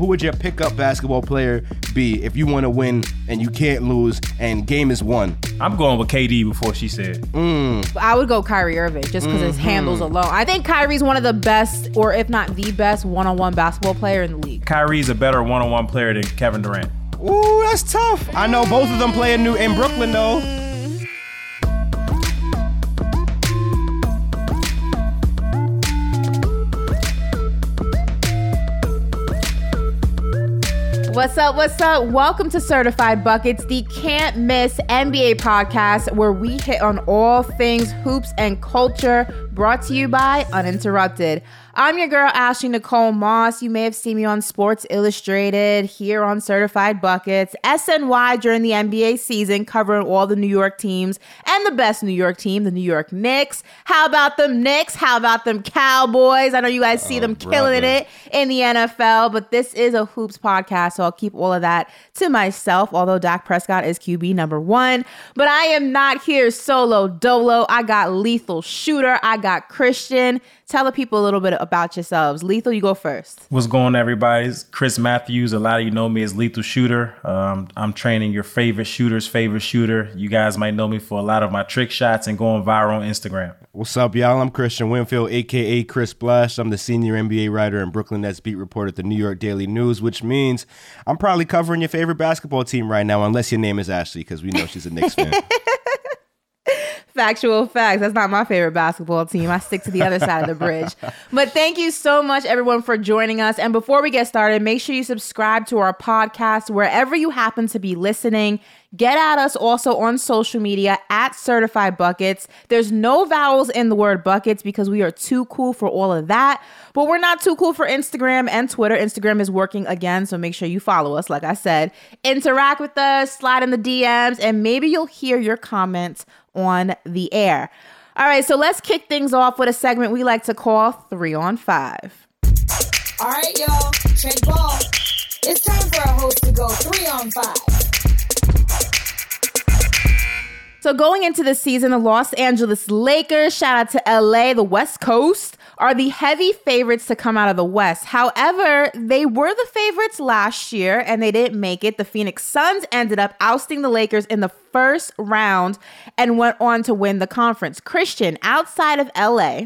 who would your pickup basketball player be if you want to win and you can't lose and game is won? I'm going with KD before she said. Mm. I would go Kyrie Irving just because his mm-hmm. handles alone. I think Kyrie's one of the best, or if not the best, one-on-one basketball player in the league. Kyrie's a better one-on-one player than Kevin Durant. Ooh, that's tough. I know both of them play in New in Brooklyn though. What's up? What's up? Welcome to Certified Buckets, the can't miss NBA podcast where we hit on all things hoops and culture. Brought to you by Uninterrupted. I'm your girl, Ashley Nicole Moss. You may have seen me on Sports Illustrated, here on Certified Buckets, SNY during the NBA season, covering all the New York teams and the best New York team, the New York Knicks. How about them Knicks? How about them Cowboys? I know you guys see oh, them killing brother. it in the NFL, but this is a hoops podcast, so I'll keep all of that to myself. Although Dak Prescott is QB number one, but I am not here solo dolo. I got lethal shooter. I got Christian. Tell the people a little bit about yourselves. Lethal, you go first. What's going on, everybody? It's Chris Matthews. A lot of you know me as Lethal Shooter. Um, I'm training your favorite shooter's favorite shooter. You guys might know me for a lot of my trick shots and going viral on Instagram. What's up, y'all? I'm Christian Winfield, aka Chris Splash. I'm the senior NBA writer and Brooklyn Nets beat reporter at the New York Daily News, which means I'm probably covering your favorite basketball team right now, unless your name is Ashley, because we know she's a Knicks fan. Factual facts. That's not my favorite basketball team. I stick to the other side of the bridge. But thank you so much, everyone, for joining us. And before we get started, make sure you subscribe to our podcast wherever you happen to be listening. Get at us also on social media at Certified Buckets. There's no vowels in the word buckets because we are too cool for all of that. But we're not too cool for Instagram and Twitter. Instagram is working again, so make sure you follow us, like I said. Interact with us, slide in the DMs, and maybe you'll hear your comments on the air. All right, so let's kick things off with a segment we like to call Three on Five. All right, y'all, check ball. It's time for our host to go three on five. So going into the season, the Los Angeles Lakers, shout out to LA, the West Coast, are the heavy favorites to come out of the West. However, they were the favorites last year and they didn't make it. The Phoenix Suns ended up ousting the Lakers in the first round and went on to win the conference. Christian, outside of LA,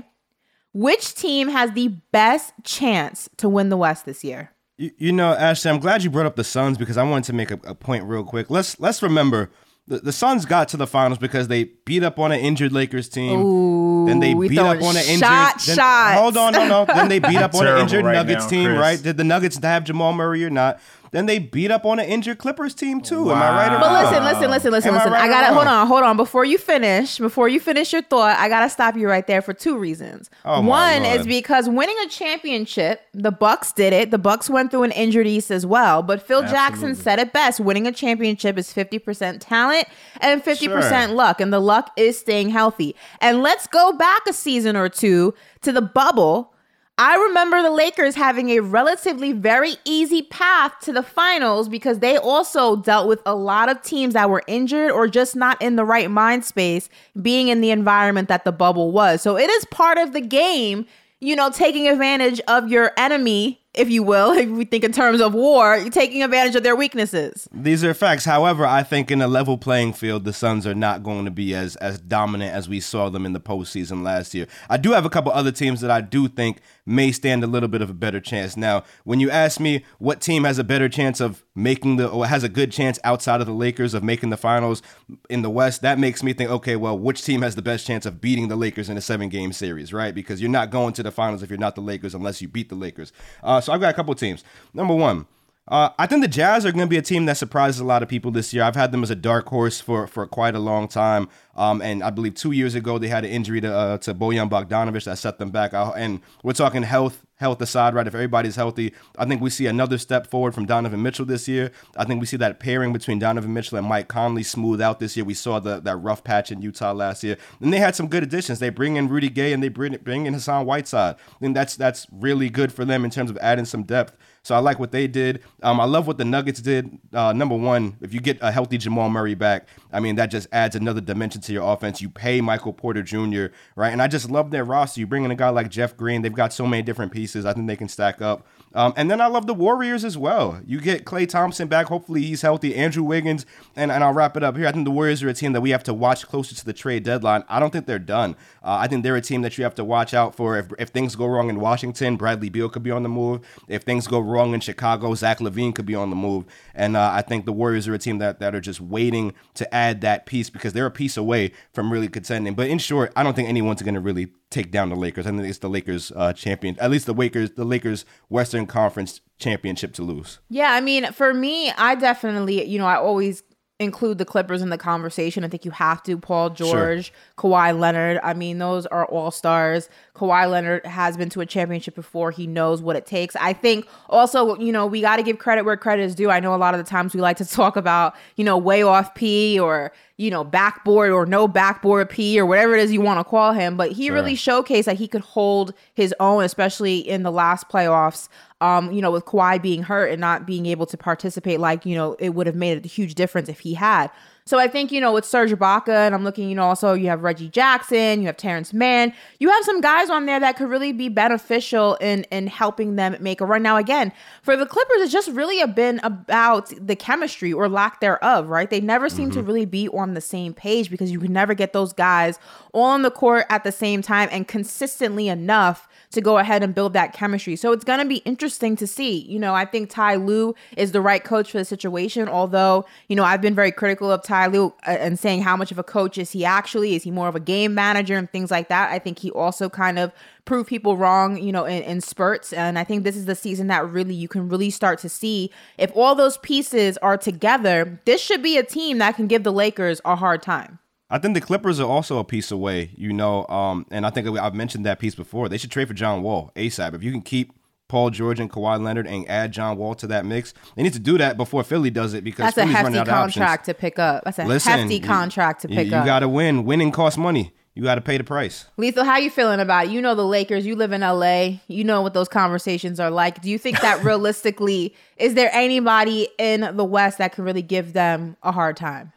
which team has the best chance to win the West this year? You, you know, Ashley, I'm glad you brought up the Suns because I wanted to make a, a point real quick. Let's let's remember the, the Suns got to the finals because they beat up on an injured Lakers team. then they beat up on an injured. shot then- shots. Hold on, no, no. Then they beat up on an injured right Nuggets now, team, Chris. right? Did the Nuggets have Jamal Murray or not? Then they beat up on an injured Clippers team too. Am I right or But wrong? listen, listen, listen, listen, Am I listen. right I gotta hold on, hold on. Before you finish, before you finish your thought, I gotta stop you right there for two reasons. Oh, my One Lord. is because winning a championship, the Bucks did it. The Bucks went through an injured East as well. But Phil Jackson said it best: winning a championship is fifty percent talent and fifty percent Sure. luck, and the luck is staying healthy. And let's go back a season or two to the bubble. I remember the Lakers having a relatively very easy path to the finals because they also dealt with a lot of teams that were injured or just not in the right mind space, being in the environment that the bubble was. So it is part of the game, you know, taking advantage of your enemy, if you will, if we think in terms of war, you're taking advantage of their weaknesses. These are facts. However, I think in a level playing field, the Suns are not going to be as as dominant as we saw them in the postseason last year. I do have a couple other teams that I do think may stand a little bit of a better chance. Now, when you ask me what team has a better chance of making the or has a good chance outside of the Lakers of making the finals in the West, that makes me think, okay, well, which team has the best chance of beating the Lakers in a seven game series, right? Because you're not going to the finals if you're not the Lakers unless you beat the Lakers. Uh, so I've got a couple teams. Number one. Uh, I think the Jazz are going to be a team that surprises a lot of people this year. I've had them as a dark horse for, for quite a long time, um, and I believe two years ago they had an injury to uh, to Bojan Bogdanovic that set them back. Uh, and we're talking health health aside, right? If everybody's healthy, I think we see another step forward from Donovan Mitchell this year. I think we see that pairing between Donovan Mitchell and Mike Conley smooth out this year. We saw the, that rough patch in Utah last year, and they had some good additions. They bring in Rudy Gay and they bring bring in Hassan Whiteside, and that's that's really good for them in terms of adding some depth. So I like what they did. Um, I love what the Nuggets did. Uh, number one, if you get a healthy Jamal Murray back, I mean that just adds another dimension to your offense. You pay Michael Porter Jr. right, and I just love their roster. You bring in a guy like Jeff Green. They've got so many different pieces. I think they can stack up. Um, and then I love the Warriors as well. You get Klay Thompson back. Hopefully he's healthy. Andrew Wiggins. And, and I'll wrap it up here. I think the Warriors are a team that we have to watch closer to the trade deadline. I don't think they're done. Uh, I think they're a team that you have to watch out for. If, if things go wrong in Washington, Bradley Beal could be on the move. If things go wrong in Chicago, Zach LaVine could be on the move. And uh, I think the Warriors are a team that, that are just waiting to add that piece because they're a piece away from really contending. But in short, I don't think anyone's going to really take down the Lakers. I think it's the Lakers uh, champion, at least the Lakers, the Lakers Western Conference championship to lose. Yeah, I mean, for me, I definitely, you know, I always include the Clippers in the conversation. I think you have to. Paul George, sure. Kawhi Leonard. I mean, those are all stars. Kawhi Leonard has been to a championship before. He knows what it takes. I think also, you know, we got to give credit where credit is due. I know a lot of the times we like to talk about, you know, way off P or, you know, backboard or no backboard P or whatever it is you want to call him. But he sure. really showcased that he could hold his own, especially in the last playoffs um, you know, with Kawhi being hurt and not being able to participate, like, you know, it would have made a huge difference if he had. So I think, you know, with Serge Ibaka, and I'm looking, you know, also you have Reggie Jackson, you have Terance Mann, you have some guys on there that could really be beneficial in in helping them make a run. Now, again, for the Clippers, it's just really been about the chemistry or lack thereof, right? They never seem mm-hmm. to really be on the same page because you can never get those guys all on the court at the same time and consistently enough to go ahead and build that chemistry. So it's going to be interesting to see. You know, I think Ty Lue is the right coach for the situation, although, you know, I've been very critical of Ty Lue uh, and saying how much of a coach is he actually? Is he more of a game manager and things like that? I think he also kind of proved people wrong, you know, in, in spurts. And I think this is the season that really you can really start to see if all those pieces are together, this should be a team that can give the Lakers a hard time. I think the Clippers are also a piece away, you know, um, and I think I've mentioned that piece before. They should trade for John Wall ASAP. If you can keep Paul George and Kawhi Leonard and add John Wall to that mix, they need to do that before Philly does it because that's Philly's a hefty contract to pick up. That's a Listen, hefty contract to pick you, up. You got to win. Winning costs money. You got to pay the price. Lethal, how you feeling about it? You know the Lakers. You live in LA. You know what those conversations are like. Do you think that realistically, is there anybody in the West that can really give them a hard time?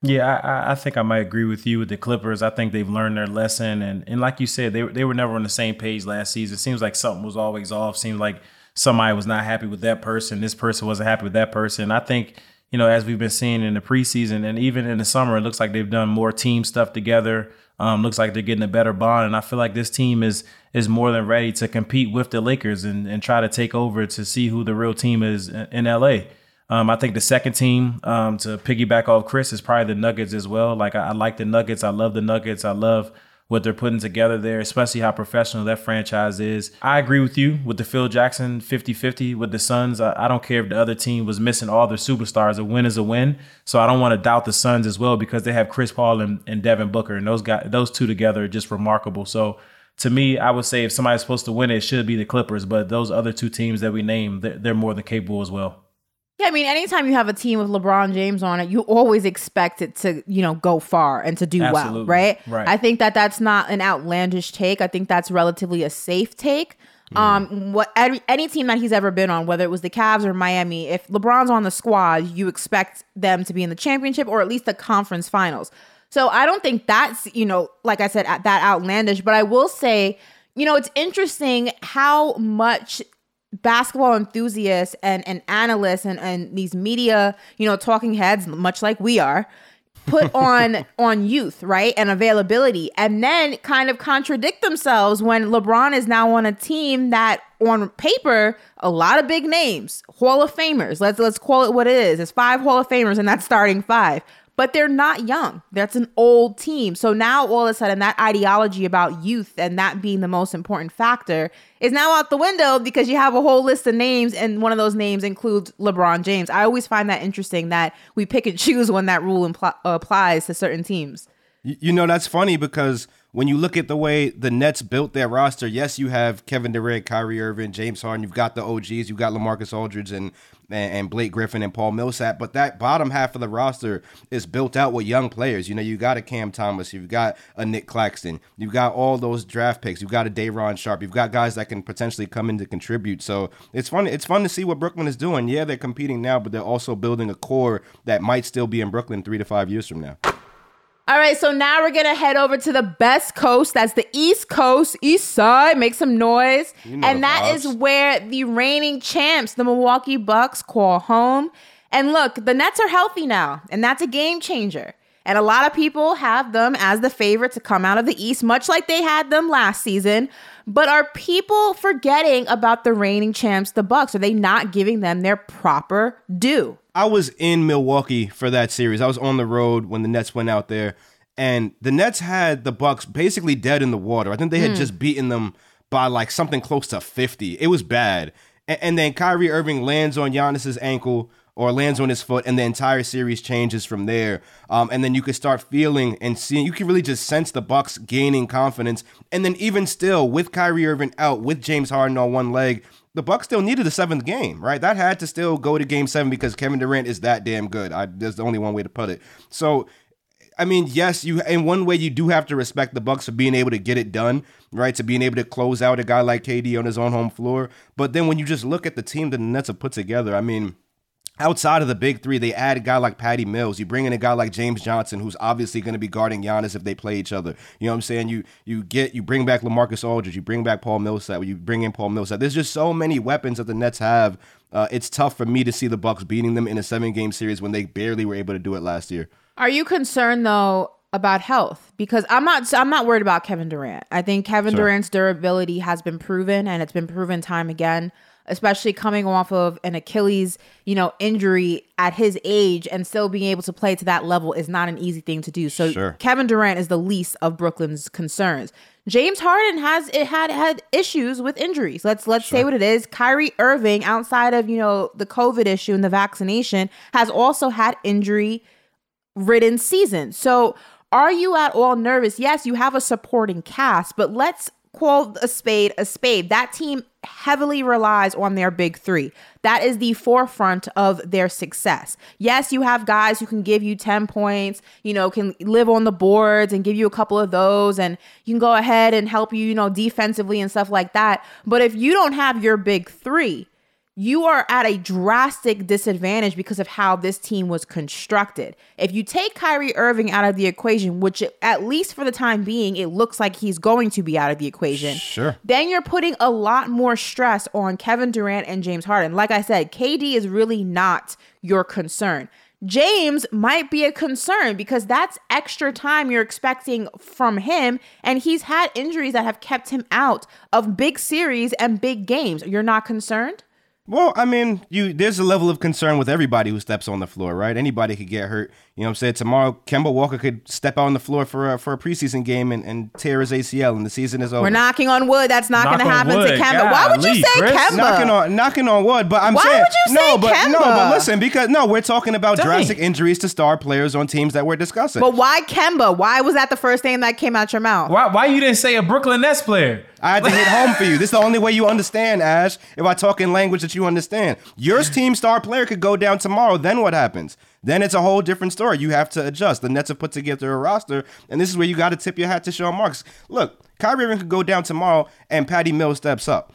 Yeah, I, I, think I might agree with you with the Clippers. I think they've learned their lesson, and and like you said, they they were never on the same page last season. It seems like something was always off. Seems like somebody was not happy with that person. This person wasn't happy with that person. I think you know as we've been seeing in the preseason and even in the summer, it looks like they've done more team stuff together. Um, looks like they're getting a better bond, and I feel like this team is is more than ready to compete with the Lakers and and try to take over to see who the real team is in, in LA. Um, I think the second team um, to piggyback off Chris is probably the Nuggets as well. Like I, I, like the Nuggets. I love the Nuggets. I love what they're putting together there, especially how professional that franchise is. I agree with you with the Phil Jackson 50-50 with the Suns. I, I don't care if the other team was missing all their superstars. A win is a win. So I don't want to doubt the Suns as well because they have Chris Paul and, and Devin Booker, and those guys, those two together are just remarkable. So to me, I would say if somebody's supposed to win it, should be the Clippers. But those other two teams that we named, they're, they're more than capable as well. Yeah, I mean, anytime you have a team with LeBron James on it, you always expect it to, you know, go far and to do Absolutely. well, right? Right. I think that that's not an outlandish take. I think that's relatively a safe take. Mm. Um, what any, any team that he's ever been on, whether it was the Cavs or Miami, if LeBron's on the squad, you expect them to be in the championship or at least the conference finals. So I don't think that's, you know, like I said, that outlandish. But I will say, you know, it's interesting how much basketball enthusiasts and, and analysts and, and these media, you know, talking heads, much like we are, put on on youth, right? And availability. And then kind of contradict themselves when LeBron is now on a team that on paper, a lot of big names, Hall of Famers. Let's let's call it what it is. It's five Hall of Famers and that's starting five but they're not young. That's an old team. So now all of a sudden that ideology about youth and that being the most important factor is now out the window because you have a whole list of names and one of those names includes LeBron James. I always find that interesting that we pick and choose when that rule impl- applies to certain teams. You know, that's funny because when you look at the way the Nets built their roster, yes, you have Kevin Durant, Kyrie Irving, James Harden, you've got the OGs, you've got LaMarcus Aldridge and and, Blake Griffin and Paul Millsap. But that bottom half of the roster is built out with young players. You know, you got a Cam Thomas, you've got a Nick Claxton, you've got all those draft picks, you've got a Day'Ron Sharpe. you've got guys that can potentially come in to contribute. So it's fun. It's fun to see what Brooklyn is doing. Yeah, they're competing now, but they're also building a core that might still be in Brooklyn three to five years from now. All right, so now we're gonna head over to the best coast. That's the East Coast, East Side. Make some noise, know and that is where the reigning champs, the Milwaukee Bucks, call home. And look, the Nets are healthy now, and that's a game changer. And a lot of people have them as the favorite to come out of the East, much like they had them last season. But are people forgetting about the reigning champs, the Bucks? Are they not giving them their proper due? I was in Milwaukee for that series. I was on the road when the Nets went out there, and the Nets had the Bucks basically dead in the water. I think they had just beaten them by like something close to 50. It was bad. And, and then Kyrie Irving lands on Giannis's ankle or lands on his foot, and the entire series changes from there. Um, and then you can start feeling and seeing. You can really just sense the Bucks gaining confidence. And then even still, with Kyrie Irving out, with James Harden on one leg, the Bucks still needed the seventh game, right? That had to still go to Game Seven because Kevin Durant is that damn good. I, there's the only one way to put it. So. I mean, yes, you in one way you do have to respect the Bucks for being able to get it done, right? To being able to close out a guy like KD on his own home floor. But then when you just look at the team that the Nets have put together, I mean, outside of the big three, they add a guy like Patty Mills. You bring in a guy like James Johnson, who's obviously going to be guarding Giannis if they play each other. You know what I'm saying? You you get you bring back Lamarcus Aldridge, you bring back Paul Millsap, you bring in Paul Millsap. There's just so many weapons that the Nets have. Uh, it's tough for me to see the Bucks beating them in a seven game series when they barely were able to do it last year. Are you concerned though about health? Because I'm not I'm not worried about Kevin Durant. I think Kevin Sure. Durant's durability has been proven and it's been proven time again, especially coming off of an Achilles, you know, injury at his age and still being able to play to that level is not an easy thing to do. So Sure. Kevin Durant is the least of Brooklyn's concerns. James Harden has it had had issues with injuries. Let's let's say what it is. Kyrie Irving, outside of you know the COVID issue and the vaccination, has also had injury ridden season. So are you at all nervous? Yes, you have a supporting cast, but let's call a spade a spade. That team heavily relies on their big three. That is the forefront of their success. Yes, you have guys who can give you 10 points, you know, can live on the boards and give you a couple of those, and you can go ahead and help you, you know, defensively and stuff like that. But if you don't have your big three, you are at a drastic disadvantage because of how this team was constructed. If you take Kyrie Irving out of the equation, which at least for the time being, it looks like he's going to be out of the equation. Sure. Then you're putting a lot more stress on Kevin Durant and James Harden. Like I said, KD is really not your concern. James might be a concern because that's extra time you're expecting from him. And he's had injuries that have kept him out of big series and big games. You're not concerned? Well, I mean, you there's a level of concern with everybody who steps on the floor, right? Anybody could get hurt. You know what I'm saying? Tomorrow, Kemba Walker could step out on the floor for a, for a preseason game and, and tear his ACL, and the season is over. We're knocking on wood. That's not Knock going to happen wood. to Kemba. Why would you say Chris. Kemba? knocking on knocking on wood, but I'm Why saying would you no, say but no, but listen, because no, we're talking about Dang. drastic injuries to star players on teams that we're discussing. but why Kemba? Why was that the first name that came out your mouth? Why, why you didn't say a Brooklyn Nets player? I had to hit home for you. This is the only way you understand, Ash. If I talk in language that you understand, your team star player could go down tomorrow. Then what happens? Then it's a whole different story. You have to adjust. The Nets have put together a roster, and this is where you got to tip your hat to Sean Marks. Look, Kyrie Irving could go down tomorrow, and Patty Mills steps up.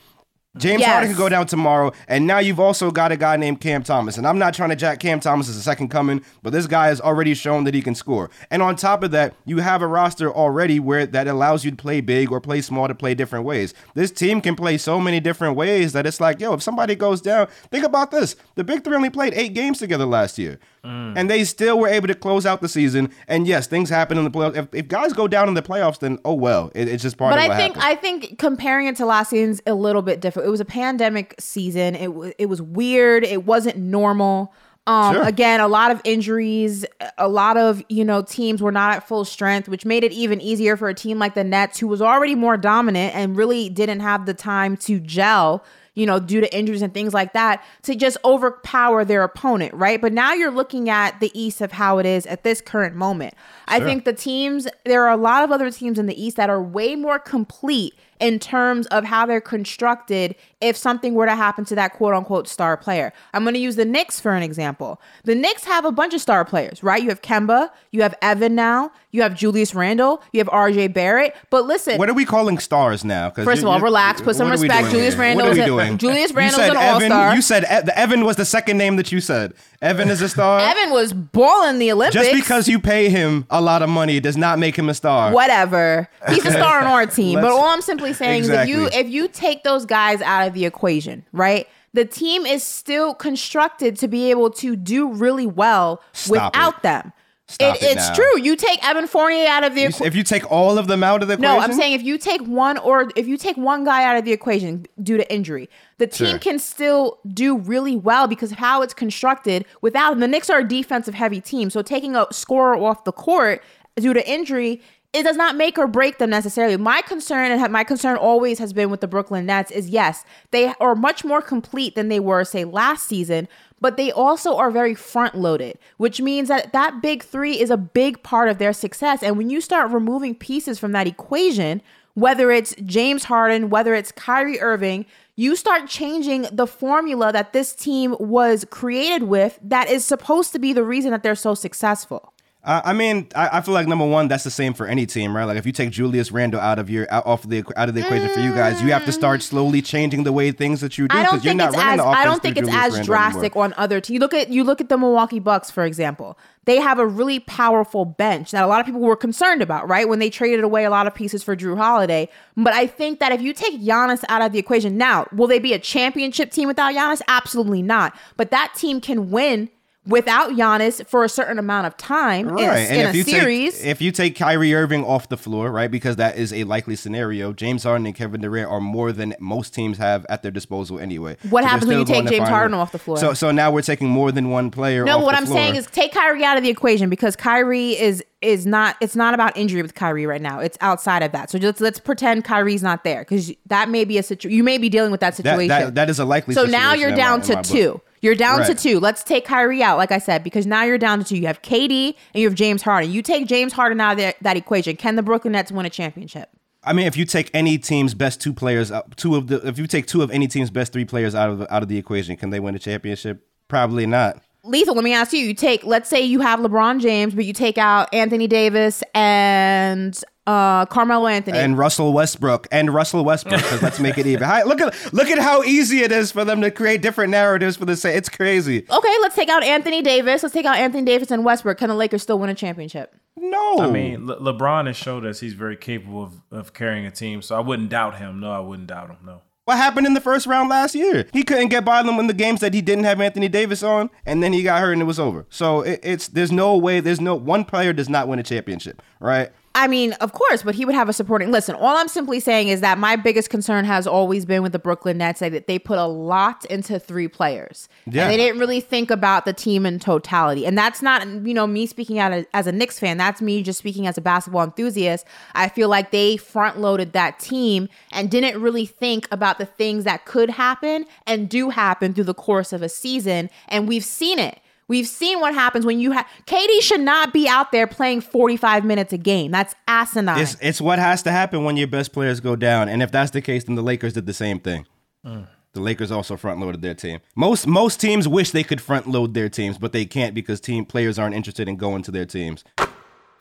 James Yes. Harden could go down tomorrow, and now you've also got a guy named Cam Thomas. And I'm not trying to jack Cam Thomas as a second coming, but this guy has already shown that he can score. And on top of that, you have a roster already where that allows you to play big or play small to play different ways. This team can play so many different ways that it's like, yo, if somebody goes down, think about this: the Big Three only played eight games together last year. Mm. And they still were able to close out the season. And yes, things happen in the playoffs. If, if guys go down in the playoffs, then oh well, it, it's just part But of I what think happens. I think comparing it to last season's a little bit different. It was a pandemic season. It was it was weird. It wasn't normal. Um, Sure. again, a lot of injuries, a lot of you know teams were not at full strength, which made it even easier for a team like the Nets, who was already more dominant and really didn't have the time to gel. You know, due to injuries and things like that, to just overpower their opponent, right? But now you're looking at the East of how it is at this current moment. I think the teams, there are a lot of other teams in the East that are way more complete in terms of how they're constructed if something were to happen to that quote unquote star player. I'm going to use the Knicks for an example. The Knicks have a bunch of star players, right? You have Kemba, you have Evan now, you have Julius Randle, you have RJ Barrett. But listen, What are we calling stars now? First of all, relax, put some what are we respect. Julius? Randle What are is we doing? Julius Randle's an Evan- all-star. You said E- the Evan was the second name that you said, Evan is a star. Evan was balling the Olympics. Just because you pay him a lot of money does not make him a star. whatever. He's a star on our team. But all I'm simply saying is if you if you take those guys out of the equation, right? The team is still constructed to be able to do really well Stop without it. them. Stop it it's now. true. You take Evan Fournier out of the equation. If you take all of them out of the No, I'm saying if you take one or if you take one guy out of the equation due to injury, the team Sure. can still do really well because of how it's constructed without. The Knicks are a defensive heavy team, so taking a scorer off the court due to injury it does not make or break them necessarily. My concern and my concern always has been with the Brooklyn Nets is yes, they are much more complete than they were say last season, but they also are very front loaded, which means that that big 3 is a big part of their success. And when you start removing pieces from that equation, whether it's James Harden, whether it's Kyrie Irving, you start changing the formula that this team was created with that is supposed to be the reason that they're so successful. Uh, I mean, I, I feel like number one, that's the same for any team, right? Like if you take Julius Randle out of your out off the out of the equation for you guys, you have to start slowly changing the way things that you do I don't because you're think not it's running as the offense I don't think it's Julius as Randle drastic anymore. on other teams. You look at you look at the Milwaukee Bucks for example. They have a really powerful bench that a lot of people were concerned about, right? When they traded away a lot of pieces for Jrue Holiday. But I think that if you take Giannis out of the equation, now will they be a championship team without Giannis? Absolutely not. But that team can win without Giannis for a certain amount of time Right, in if a you series. take if you take Kyrie Irving off the floor, right, because that is a likely scenario. James Harden and Kevin Durant are more than most teams have at their disposal anyway. What they're happens when you take James Harden off the floor? So so now we're taking more than one player. No, what I'm floor. saying is take Kyrie out of the equation because Kyrie is is not it's not about injury with Kyrie right now. It's outside of that. So just let's pretend Kyrie's not there because that may be a situation you may be dealing with that that, situation. that, that is a likely. so now you're down my- to two. You're down to two. Let's take Kyrie out, like I said, because now you're down to two. You have KD and you have James Harden. You take James Harden out of that, that equation. Can the Brooklyn Nets win a championship? I mean, if you take any team's best two players, uh, two of the, if you take two of any team's best three players out of the, out of the equation, can they win a championship? Probably not. Lethal, let me ask you. You take, let's say you have LeBron James, but you take out Anthony Davis and uh, Carmelo Anthony. And Russell Westbrook and Russell Westbrook, because let's make it even. Hi, look at look at how easy it is for them to create different narratives for the same. It's crazy. Okay, let's take out Anthony Davis. Let's take out Anthony Davis and Westbrook. Can the Lakers still win a championship? No, I mean, Le- LeBron has showed us he's very capable of, of carrying a team, so I wouldn't doubt him. No, I wouldn't doubt him. No. What happened in the first round last year? He couldn't get by them in the games that he didn't have Anthony Davis on, and then he got hurt and it was over. So it, it's there's no way. There's no one player does not win a championship, right? I mean, of course, but he would have a supporting. Listen, all I'm simply saying is that my biggest concern has always been with the Brooklyn Nets that they put a lot into three players. Yeah. And they didn't really think about the team in totality. And that's not, you know, me speaking out as, as a Knicks fan. That's me just speaking as a basketball enthusiast. I feel like they front loaded that team and didn't really think about the things that could happen and do happen through the course of a season. And we've seen it. We've seen what happens when you have KD should not be out there playing 45 minutes a game. That's asinine. It's it's what has to happen when your best players go down, and if that's the case, then the Lakers did the same thing. Mm. The Lakers also front loaded their team. Most most teams wish they could front load their teams, but they can't because team players aren't interested in going to their teams.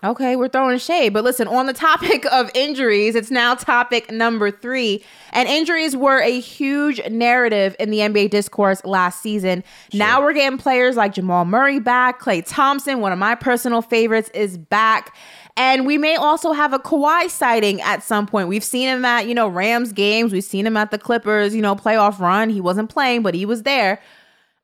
Okay, we're throwing shade. But listen, on the topic of injuries, it's now topic number three. And injuries were a huge narrative in the NBA discourse last season. Now we're getting players like Jamal Murray back, Klay Thompson, one of my personal favorites, is back. And we may also have a Kawhi sighting at some point. We've seen him at, you know, Rams games. We've seen him at the Clippers, you know, playoff run. He wasn't playing, but he was there.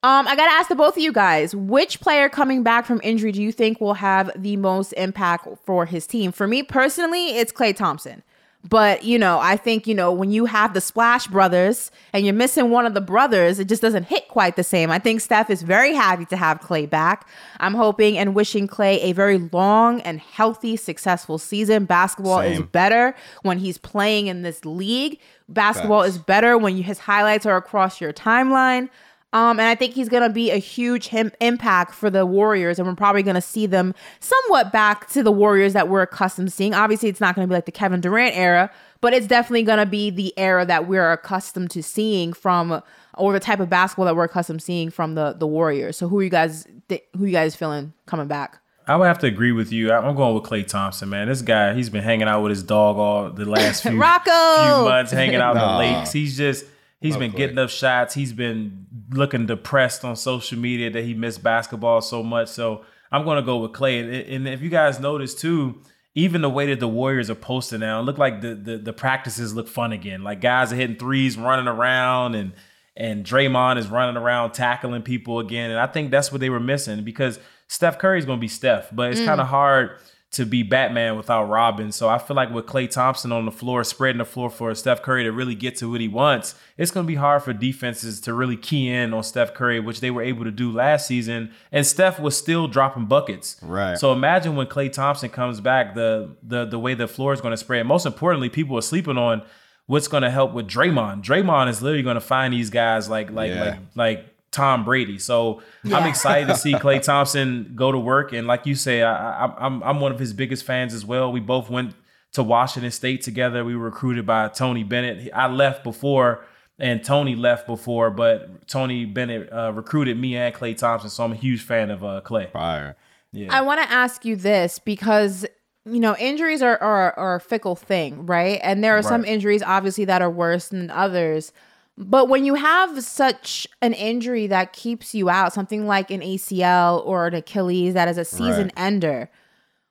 Um, I gotta ask the both of you guys, which player coming back from injury do you think will have the most impact for his team? For me personally, it's Klay Thompson. But you know, I think you know when you have the Splash Brothers and you're missing one of the brothers, it just doesn't hit quite the same. I think Steph is very happy to have Klay back. I'm hoping and wishing Klay a very long and healthy, successful season. Basketball is better when he's playing in this league. Basketball Facts. is better when you, his highlights are across your timeline. Um, and I think he's going to be a huge him- impact for the Warriors, and we're probably going to see them somewhat back to the Warriors that we're accustomed to seeing. Obviously, it's not going to be like the Kevin Durant era, but it's definitely going to be the era that we're accustomed to seeing from, or the type of basketball that we're accustomed to seeing from the the Warriors. So, who are you guys? Th- who you guys feeling coming back? I would have to agree with you. I- I'm going with Klay Thompson, man. This guy, he's been hanging out with his dog all the last few, Rocco! few months, hanging out in the lakes. He's just He's Love been Klay. getting up shots. He's been looking depressed on social media that he missed basketball so much. So I'm going to go with Klay. And, and if you guys notice too, even the way that the Warriors are posting now, it look like the, the the practices look fun again. Like guys are hitting threes, running around, and and Draymond is running around tackling people again. And I think that's what they were missing because Steph Curry is going to be Steph, but it's mm. kind of hard to be Batman without Robin. So I feel like with Klay Thompson on the floor, spreading the floor for Steph Curry to really get to what he wants, it's going to be hard for defenses to really key in on Steph Curry, which they were able to do last season. And Steph was still dropping buckets. Right. So imagine when Klay Thompson comes back, the the the way the floor is going to spread. Most importantly, people are sleeping on what's going to help with Draymond. Draymond is literally going to find these guys like like Yeah. like like Tom Brady. So I'm excited to see Klay Thompson go to work. And like you say, I, I, I'm I'm one of his biggest fans as well. We both went to Washington State together. We were recruited by Tony Bennett. I left before. And Tony left before, but Tony Bennett uh, recruited me and Klay Thompson, so I'm a huge fan of uh, Klay. Fire. Yeah. I want to ask you this because you know injuries are, are are a fickle thing, right? And there are some injuries obviously that are worse than others. But when you have such an injury that keeps you out, something like an ACL or an Achilles that is a season Right. ender,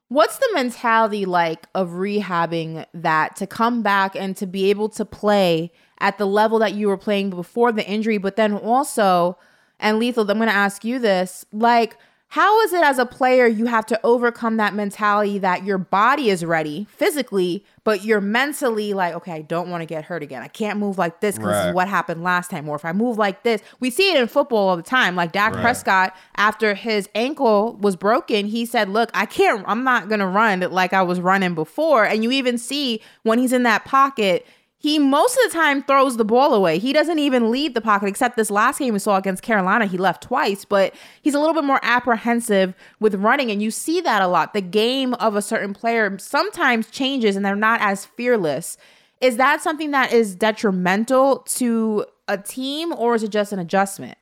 what's the mentality like of rehabbing that to come back and to be able to play at the level that you were playing before the injury, but then also, and Lethal, I'm going to ask you this, like, how is it as a player you have to overcome that mentality that your body is ready physically, but you're mentally like, okay, I don't want to get hurt again. I can't move like this because this is what happened last time. Or if I move like this, we see it in football all the time. Like Dak Right. Prescott, after his ankle was broken, he said, Look, I can't, I'm not going to run like I was running before. And you even see when he's in that pocket, he most of the time throws the ball away. He doesn't even leave the pocket, except this last game we saw against Carolina. He left twice, but he's a little bit more apprehensive with running. And you see that a lot. The game of a certain player sometimes changes and they're not as fearless. Is that something that is detrimental to a team or is it just an adjustment?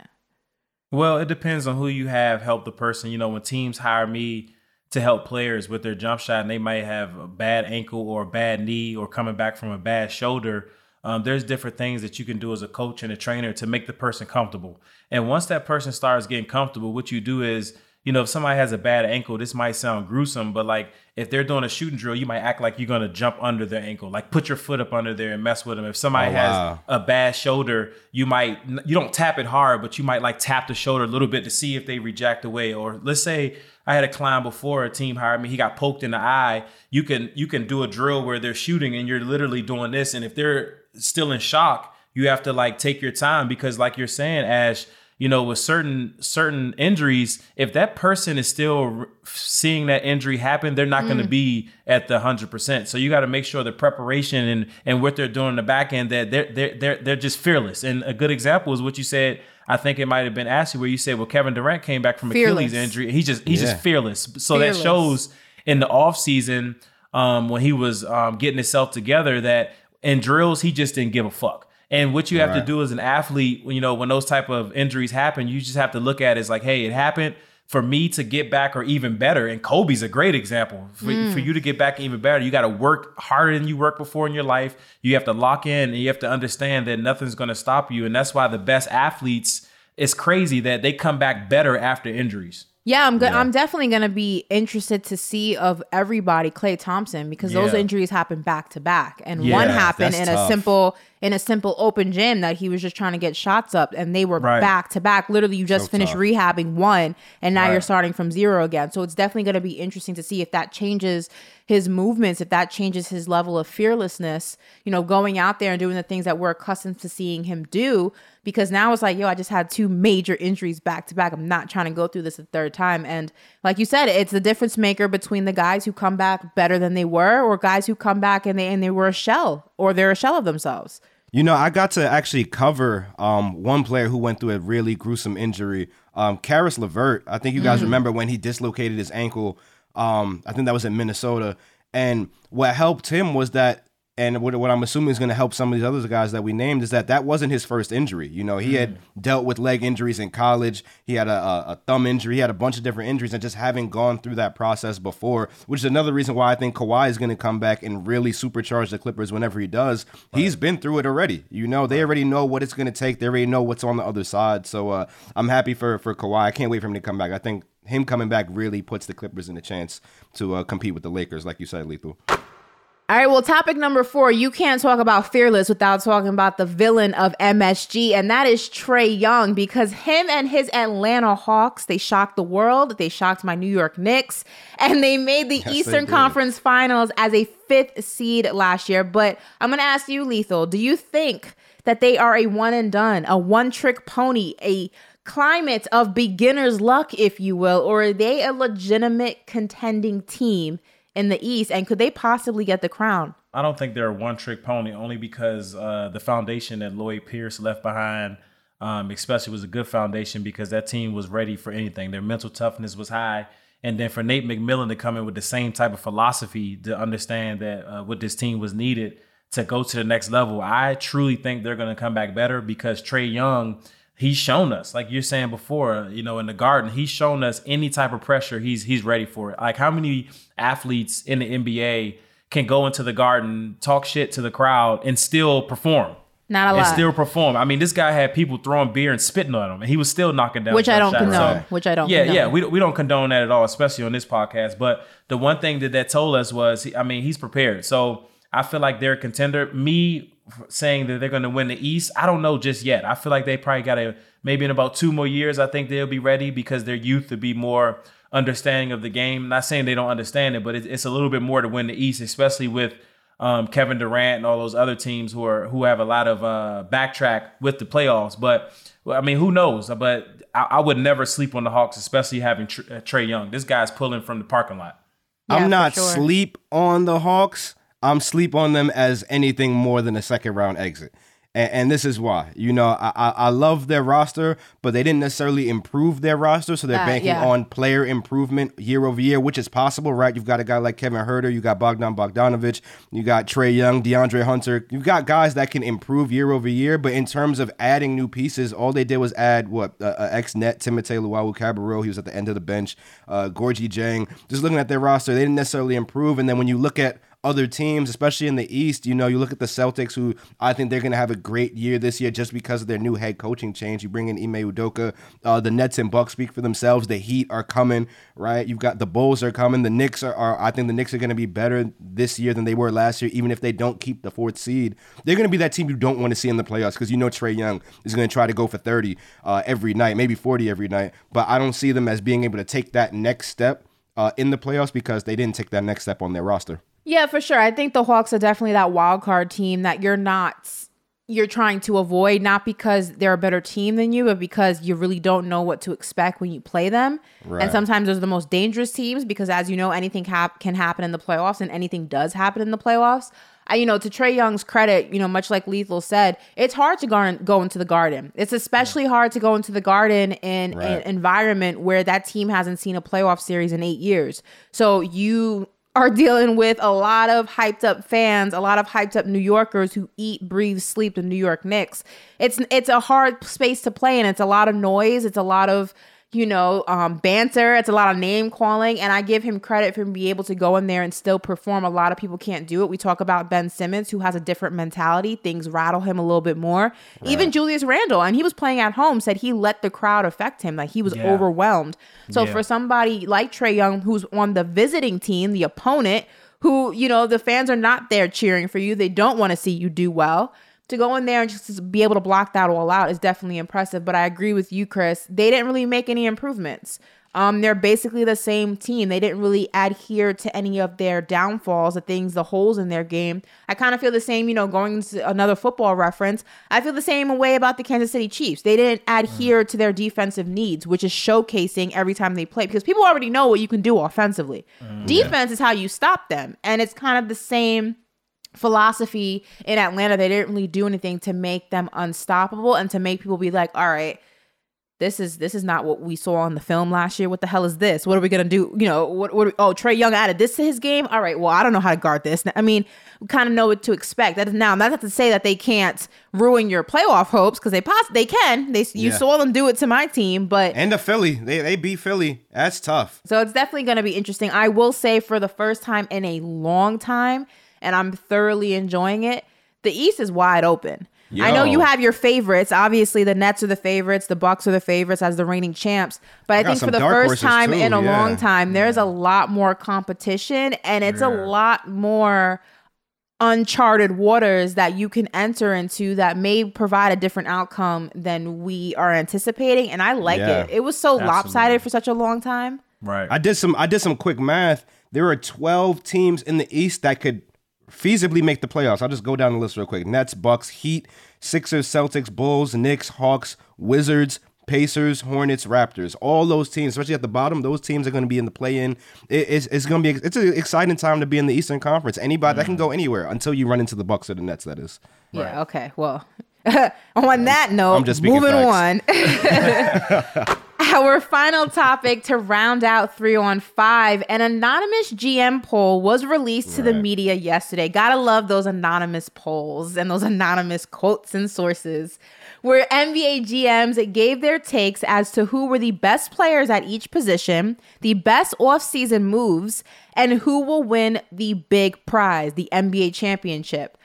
Well, it depends on who you have help the person. You know, when teams hire me to help players with their jump shot and they might have a bad ankle or a bad knee or coming back from a bad shoulder, um, there's different things that you can do as a coach and a trainer to make the person comfortable. And once that person starts getting comfortable, what you do is, you know, if somebody has a bad ankle, this might sound gruesome, but like if they're doing a shooting drill, you might act like you're gonna jump under their ankle, like put your foot up under there and mess with them. If somebody Oh, has a bad shoulder, you might you don't tap it hard, but you might like tap the shoulder a little bit to see if they reject away. Or let's say I had a client before a team hired me, he got poked in the eye. You can you can do a drill where they're shooting and you're literally doing this, and if they're still in shock, you have to like take your time because like you're saying, Ash, you know, with certain certain injuries, if that person is still seeing that injury happen, they're not going to be at the hundred percent. So you got to make sure the preparation and and what they're doing in the back end that they're they're they're they're just fearless. And a good example is what you said. I think it might have been Ashley where you said, "Well, Kevin Durant came back from Fearless. Achilles injury. He's just he's Yeah. just fearless." So Fearless. that shows in the off season um, when he was um, getting himself together that in drills he just didn't give a fuck. And what you have to do as an athlete, you know, when those type of injuries happen, you just have to look at it as like, hey, it happened for me to get back or even better. And Kobe's a great example. For, mm. for you to get back even better, you got to work harder than you worked before in your life. You have to lock in and you have to understand that nothing's going to stop you. And that's why the best athletes, it's crazy that they come back better after injuries. Yeah, I'm good. I'm definitely gonna be interested to see of everybody Klay Thompson because those injuries happen back to back, and Yeah, one happened that's in a simple in a simple open gym that he was just trying to get shots up, and they were Right. back to back. Literally, you just So finished tough. rehabbing one, and now Right. you're starting from zero again. So it's definitely gonna be interesting to see if that changes his movements, if that changes his level of fearlessness. You know, going out there and doing the things that we're accustomed to seeing him do. Because now it's like, yo, I just had two major injuries back to back. I'm not trying to go through this a third time. And like you said, it's the difference maker between the guys who come back better than they were, or guys who come back and they and they were a shell, or they're a shell of themselves. You know, I got to actually cover um, one player who went through a really gruesome injury. Um, Caris LeVert. I think you guys remember when he dislocated his ankle. Um, I think that was in Minnesota. And what helped him was that And what, what I'm assuming is going to help some of these other guys that we named is that that wasn't his first injury. You know, he had dealt with leg injuries in college. He had a, a, a thumb injury. He had a bunch of different injuries, and just having gone through that process before, which is another reason why I think Kawhi is going to come back and really supercharge the Clippers whenever he does. He's been through it already. You know, they already know what it's going to take. They already know what's on the other side. So uh, I'm happy for for Kawhi. I can't wait for him to come back. I think him coming back really puts the Clippers in a chance to uh, compete with the Lakers, like you said, Lethal. All right, well, topic number four. You can't talk about Fearless without talking about the villain of MSG, and that is Trae Young, because him and his Atlanta Hawks, they shocked the world. They shocked my New York Knicks, and they made the Yes, Eastern. Conference Finals as a fifth seed last year. But I'm going to ask you, Lethal, do you think that they are a one and done, a one trick pony, a climate of beginner's luck, if you will, or are they a legitimate contending team in the East? And could they possibly get the crown? I don't think they're a one trick pony only because uh, the foundation that Lloyd Pierce left behind, um, especially was a good foundation because that team was ready for anything. Their mental toughness was high. And then for Nate McMillan to come in with the same type of philosophy to understand that uh, what this team was needed to go to the next level, I truly think they're going to come back better because Trae Young, he's shown us, like you're saying before, you know, in the garden, he's shown us any type of pressure, he's he's ready for it. Like how many athletes in the NBA can go into the garden, talk shit to the crowd, and still perform. Not a and lot. still perform. I mean, this guy had people throwing beer and spitting on him, and he was still knocking down. Which I don't condone. So- Which I don't Yeah, condone. yeah, we we don't condone that at all, especially on this podcast. But the one thing that that told us was, I mean, he's prepared. So I feel like they're a contender. Me saying that they're going to win the East, I don't know just yet. I feel like they probably got to maybe in about two more years. I think they'll be ready because their youth to be more understanding of the game. Not saying they don't understand it, but it, it's a little bit more to win the East, especially with um, Kevin Durant and all those other teams who are who have a lot of uh, backtrack with the playoffs. But I mean, who knows? But I, I would never sleep on the Hawks, especially having uh, Trae Young. This guy's pulling from the parking lot. Yeah, I'm not sure. sleep on the Hawks. I'm sleep on them as anything more than a second round exit. And, and this is why. You know, I, I I love their roster, but they didn't necessarily improve their roster, so they're Uh, banking yeah. on player improvement year over year, which is possible, right? You've got a guy like Kevin Huerter, you got Bogdan Bogdanovich, you got Trae Young, DeAndre Hunter. You've got guys that can improve year over year, but in terms of adding new pieces, all they did was add what uh, uh, ex net Timothé Luwawu-Cabarrot. He was at the end of the bench. Uh, Gorgui Dieng. Just looking at their roster, they didn't necessarily improve. And then when you look at other teams, especially in the East, you know, you look at the Celtics, who I think they're going to have a great year this year just because of their new head coaching change. You bring in Ime Udoka, uh, the Nets and Bucks speak for themselves. The Heat are coming, right? You've got the Bulls are coming. The Knicks are, are I think the Knicks are going to be better this year than they were last year, even if they don't keep the fourth seed. They're going to be that team you don't want to see in the playoffs because you know Trae Young is going to try to go for 30 uh, every night, maybe 40 every night. But I don't see them as being able to take that next step uh, in the playoffs because they didn't take that next step on their roster. Yeah, for sure. I think the Hawks are definitely that wild card team that you're not you're trying to avoid not because they're a better team than you, but because you really don't know what to expect when you play them. Right. And sometimes those are the most dangerous teams because, as you know, anything hap- can happen in the playoffs, and anything does happen in the playoffs. I, you know, to Trae Young's credit, you know, much like Lethal said, it's hard to go, go into the Garden. It's especially hard to go into the Garden in Right. an environment where that team hasn't seen a playoff series in eight years. So you are dealing with a lot of hyped up fans, a lot of hyped up New Yorkers who eat, breathe, sleep the New York Knicks. It's it's a hard space to play in. It's a lot of noise. It's a lot of you know um, banter. It's a lot of name calling, and I give him credit for being able to go in there and still perform. A lot of people can't do it. We talk about Ben Simmons, who has a different mentality. Things rattle him a little bit more. Even Julius Randle, and he was playing at home, said he let the crowd affect him. Like he was Yeah. overwhelmed. So Yeah. for somebody like Trae Young, who's on the visiting team, the opponent, who, you know, the fans are not there cheering for you. They don't want to see you do well. To go in there and just be able to block that all out is definitely impressive. But I agree with you, Chris. They didn't really make any improvements. Um, they're basically the same team. They didn't really adhere to any of their downfalls, the things, the holes in their game. I kind of feel the same, you know, going to another football reference. I feel the same way about the Kansas City Chiefs. They didn't adhere to their defensive needs, which is showcasing every time they play because people already know what you can do offensively. Defense is how you stop them. And it's kind of the same philosophy in Atlanta. They didn't really do anything to make them unstoppable and to make people be like, all right, this is this is not what we saw on the film last year. What the hell is this? What are we gonna do? You know, what? what oh, Trae Young added this to his game. All right, well, I don't know how to guard this. I mean, we kind of know what to expect. That is now. Not to say that they can't ruin your playoff hopes because they poss- they can. They you Yeah. saw them do it to my team, but And the Philly, they they beat Philly. That's tough. so it's definitely going to be interesting. I will say for the first time in a long time, and I'm thoroughly enjoying it, the East is wide open. I know you have your favorites. Obviously, the Nets are the favorites, the Bucks are the favorites as the reigning champs. But I, got think for the first time too, in a yeah. long time, there's a lot more competition, and it's a lot more uncharted waters that you can enter into that may provide a different outcome than we are anticipating. And I like Yeah. it. It was so Absolutely. lopsided for such a long time. Right. I did some I did some quick math. There are 12 teams in the East that could feasibly make the playoffs. I'll just go down the list real quick. Nets, Bucks, Heat, Sixers, Celtics, Bulls, Knicks, Hawks, Wizards, Pacers, Hornets, Raptors. All those teams, especially at the bottom, those teams are going to be in the play-in. It- it's it's going to be it's an exciting time to be in the Eastern Conference. Anybody that can mm-hmm. go anywhere until you run into the Bucks or the Nets. That is. Yeah. Okay. Well, on that note, I'm just moving facts. on. Our final topic to round out three on five an anonymous GM poll was released to the media yesterday. Gotta love those anonymous polls and those anonymous quotes and sources. Where NBA GMs gave their takes as to who were the best players at each position, the best offseason moves, and who will win the big prize, the NBA championship.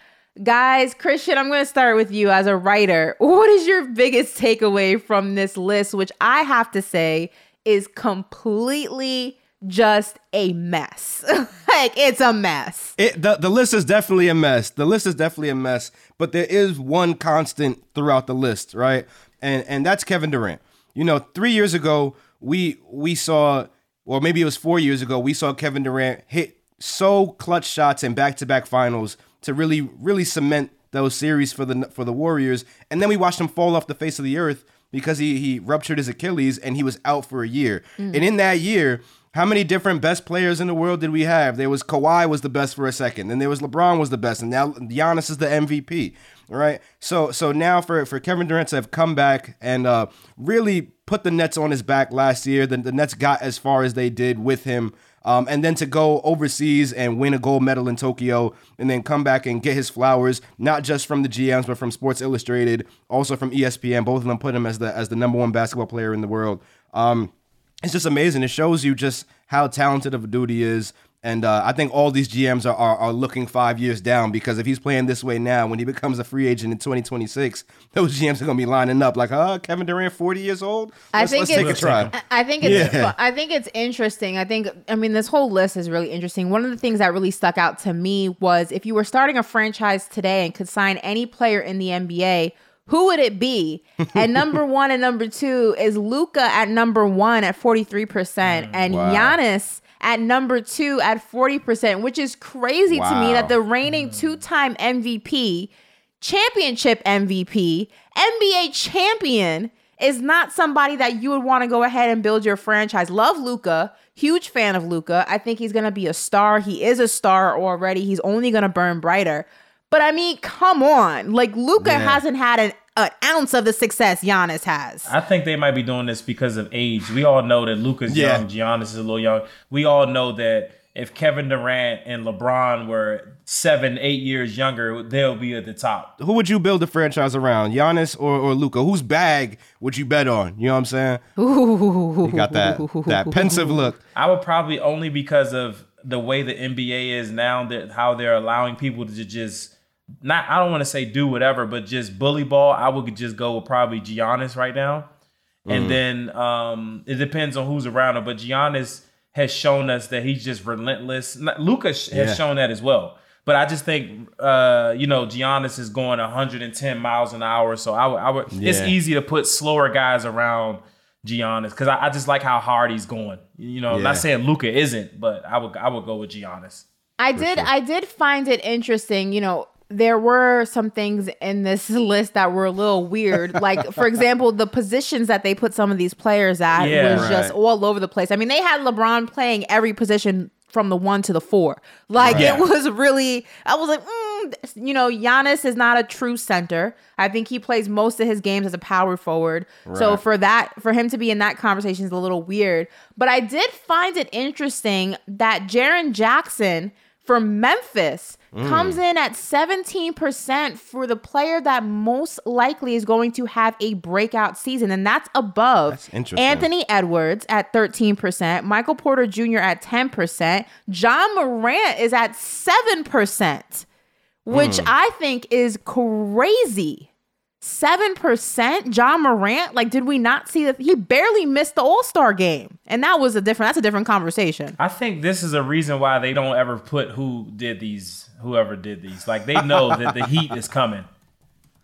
Guys, Christian, I'm going to start with you as a writer. What is your biggest takeaway from this list, which I have to say is completely just a mess? like, it's a mess. It, the, the list is definitely a mess. The list is definitely a mess, but there is one constant throughout the list, right? And and that's Kevin Durant. You know, three years ago, we we saw, or maybe it was four years ago, we saw Kevin Durant hit so clutch shots in back to back finals to really really cement those series for the for the Warriors, and then we watched him fall off the face of the earth because he he ruptured his Achilles and he was out for a year. And in that year, how many different best players in the world did we have? There was Kawhi was the best for a second, then there was LeBron was the best, and now Giannis is the MVP. Right. So so now for for Kevin Durant to have come back and uh, really put the Nets on his back last year, the, the Nets got as far as they did with him. Um, and then to go overseas and win a gold medal in Tokyo, and then come back and get his flowers, not just from the GMs, but from Sports Illustrated, also from ESPN. Both of them put him as the as the number one basketball player in the world. Um, it's just amazing. It shows you just how talented of a dude he is. And uh, I think all these GMs are, are are looking five years down because if he's playing this way now, when he becomes a free agent in 2026, those GMs are gonna be lining up like, uh, Kevin Durant, 40 years old. I Let's, think let's take a it's- try. I- I think it's Yeah. I think it's interesting. I think I mean this whole list is really interesting. One of the things that really stuck out to me was if you were starting a franchise today and could sign any player in the NBA, who would it be? And number one and number two is Luka at number one at 43%, and wow. Giannis at number two at 40%, which is crazy to me that the reigning mm. two-time MVP championship MVP, NBA champion is not somebody that you would want to go ahead and build your franchise. Love Luka, huge fan of Luka. I think he's going to be a star. He is a star already. He's only going to burn brighter. But I mean, come on. Like Luka Yeah. hasn't had an, an ounce of the success Giannis has. I think they might be doing this because of age. We all know that Luka's Yeah. young, Giannis is a little young. We all know that if Kevin Durant and LeBron were seven, eight years younger, they'll be at the top. Who would you build a franchise around, Giannis or, or Luka? Whose bag would you bet on? You know what I'm saying? Ooh. You got that that pensive look. I would probably only because of the way the NBA is now, that how they're allowing people to just not. I don't want to say do whatever, but just bully ball. I would just go with probably Giannis right now, and then um, it depends on who's around him. But Giannis has shown us that he's just relentless. Luka has Yeah. shown that as well. But I just think, uh, you know, Giannis is going 110 miles an hour, so I would, I would. It's easy to put slower guys around Giannis because I, I just like how hard he's going. You know, Yeah. not saying Luka isn't, but I would I would go with Giannis. I did I did find it interesting, you know, there were some things in this list that were a little weird. like for example, the positions that they put some of these players at Yeah. was just all over the place. I mean, they had LeBron playing every position from the 1 to the 4. Like Right. it was really I was like, mm, you know, Giannis is not a true center. I think he plays most of his games as a power forward. So for that, for him to be in that conversation is a little weird. But I did find it interesting that Jaren Jackson from Memphis comes in at 17% for the player that most likely is going to have a breakout season. And that's above That's. Anthony Edwards at 13%, Michael Porter Jr. at 10%, Ja Morant is at 7%, which Hmm. I think is crazy. 7% Ja Morant? Like, did we not see that? He barely missed the All Star game. And that was a different, that's a different conversation. I think this is a reason why they don't ever put who did these, whoever did these. Like they know that the heat is coming.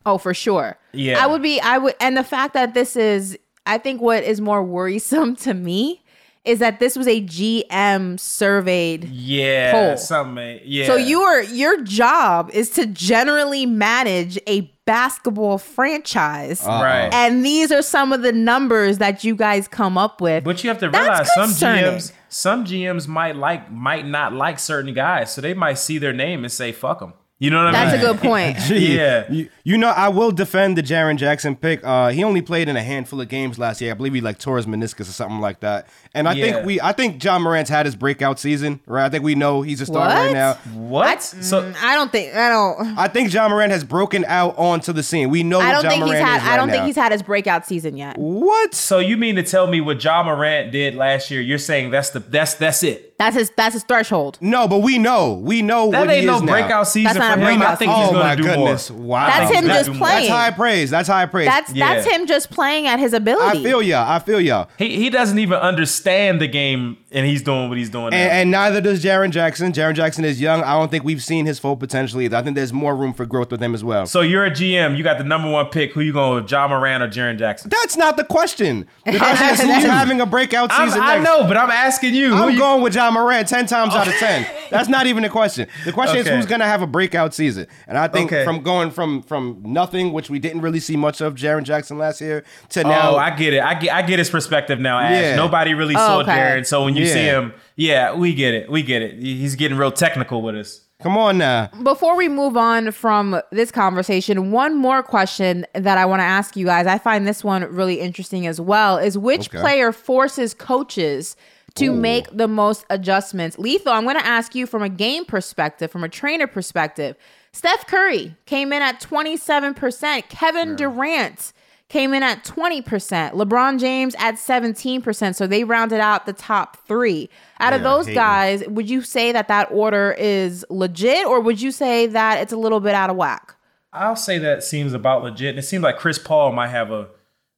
Oh, for sure. Yeah. I would be, I would, and the fact that this is, I think what is more worrisome to me is that this was a GM surveyed. Yeah, Poll. something. Yeah. So your your job is to generally manage a basketball franchise. right. And these are some of the numbers that you guys come up with. But you have to That's realize some. GMs, some GMs might like, might not like certain guys, so they might see their name and say "fuck them." You know what I mean? That's a good point. Gee, Yeah. You, you know, I will defend the Jaren Jackson pick. Uh, he only played in a handful of games last year. I believe he like tore his meniscus or something like that. And I Yeah. think we, I think Ja Morant's had his breakout season, right? I think we know he's a star right now. What? so I don't think I don't. I think Ja Morant has broken out onto the scene. We know I don't John think he's Morant had. is I don't think he's had his breakout season yet. What? so you mean to tell me what Ja Morant did last year? You're saying that's the that's that's it. That's his. That's his threshold. No, but we know. We know That what he ain't no now. breakout season That's not for a him. I think he's oh my goodness! more. Wow, That's he's him gonna just playing. That's high praise. That's high praise. That's that's him just playing at his ability. I feel ya. I feel ya. He he doesn't even understand the game, and he's doing what he's doing. And, and neither does Jaren Jackson. Jaren Jackson is young. I don't think we've seen his full potential either. I think there's more room for growth with him as well. so you're a GM. You got the number one pick. Who you going with, Ja Morant or Jaren Jackson? That's not the question. The question is who's having a breakout I'm, season I next. know, but I'm asking you. Who I'm you, going with Ja Morant 10 times out of 10. That's not even the question. The question is who's going to have a breakout season. And I think Okay. from going from from nothing, which we didn't really see much of Jaren Jackson last year, to now. Oh, I get it. I get, I get his perspective now, Ash. Yeah. Nobody really oh, saw okay. Jaren, so when you Yeah. see him, yeah, we get it. We get it. He's getting real technical with us. come on now. Before we move on from this conversation, one more question that I want to ask you guys. I find this one really interesting as well. Is which Okay. player forces coaches to make the most adjustments? Lethal, I'm going to ask you from a game perspective, from a trainer perspective. Steph Curry came in at 27%. Kevin Durant came in at 20%. LeBron James at 17%. So they rounded out the top three. Out of those hating. guys, would you say that that order is legit or would you say that it's a little bit out of whack? I'll say that seems about legit. And it seems like Chris Paul might have a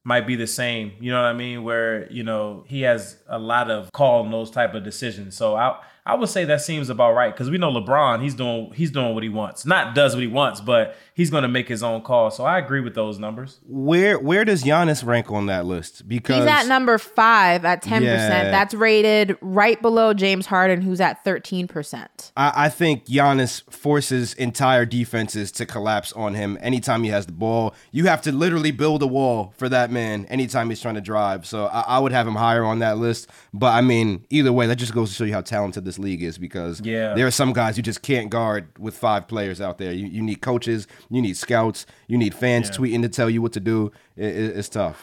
might be the same. You know what I mean? Where you know he has a lot of calling those type of decisions. So I I would say that seems about right because we know LeBron he's doing he's doing what he wants. Not does what he wants, but he's going to make his own call. So I agree with those numbers. Where where does Giannis rank on that list? Because He's at number five at 10%. That's rated right below James Harden, who's at 13%. I, I think Giannis forces entire defenses to collapse on him anytime he has the ball. You have to literally build a wall for that man anytime he's trying to drive. So I, I would have him higher on that list. But I mean, either way, that just goes to show you how talented this league is because Yeah. there are some guys you just can't guard with five players out there. You, you need coaches, you need scouts, you need fans tweeting to tell you what to do. It, it- it's tough.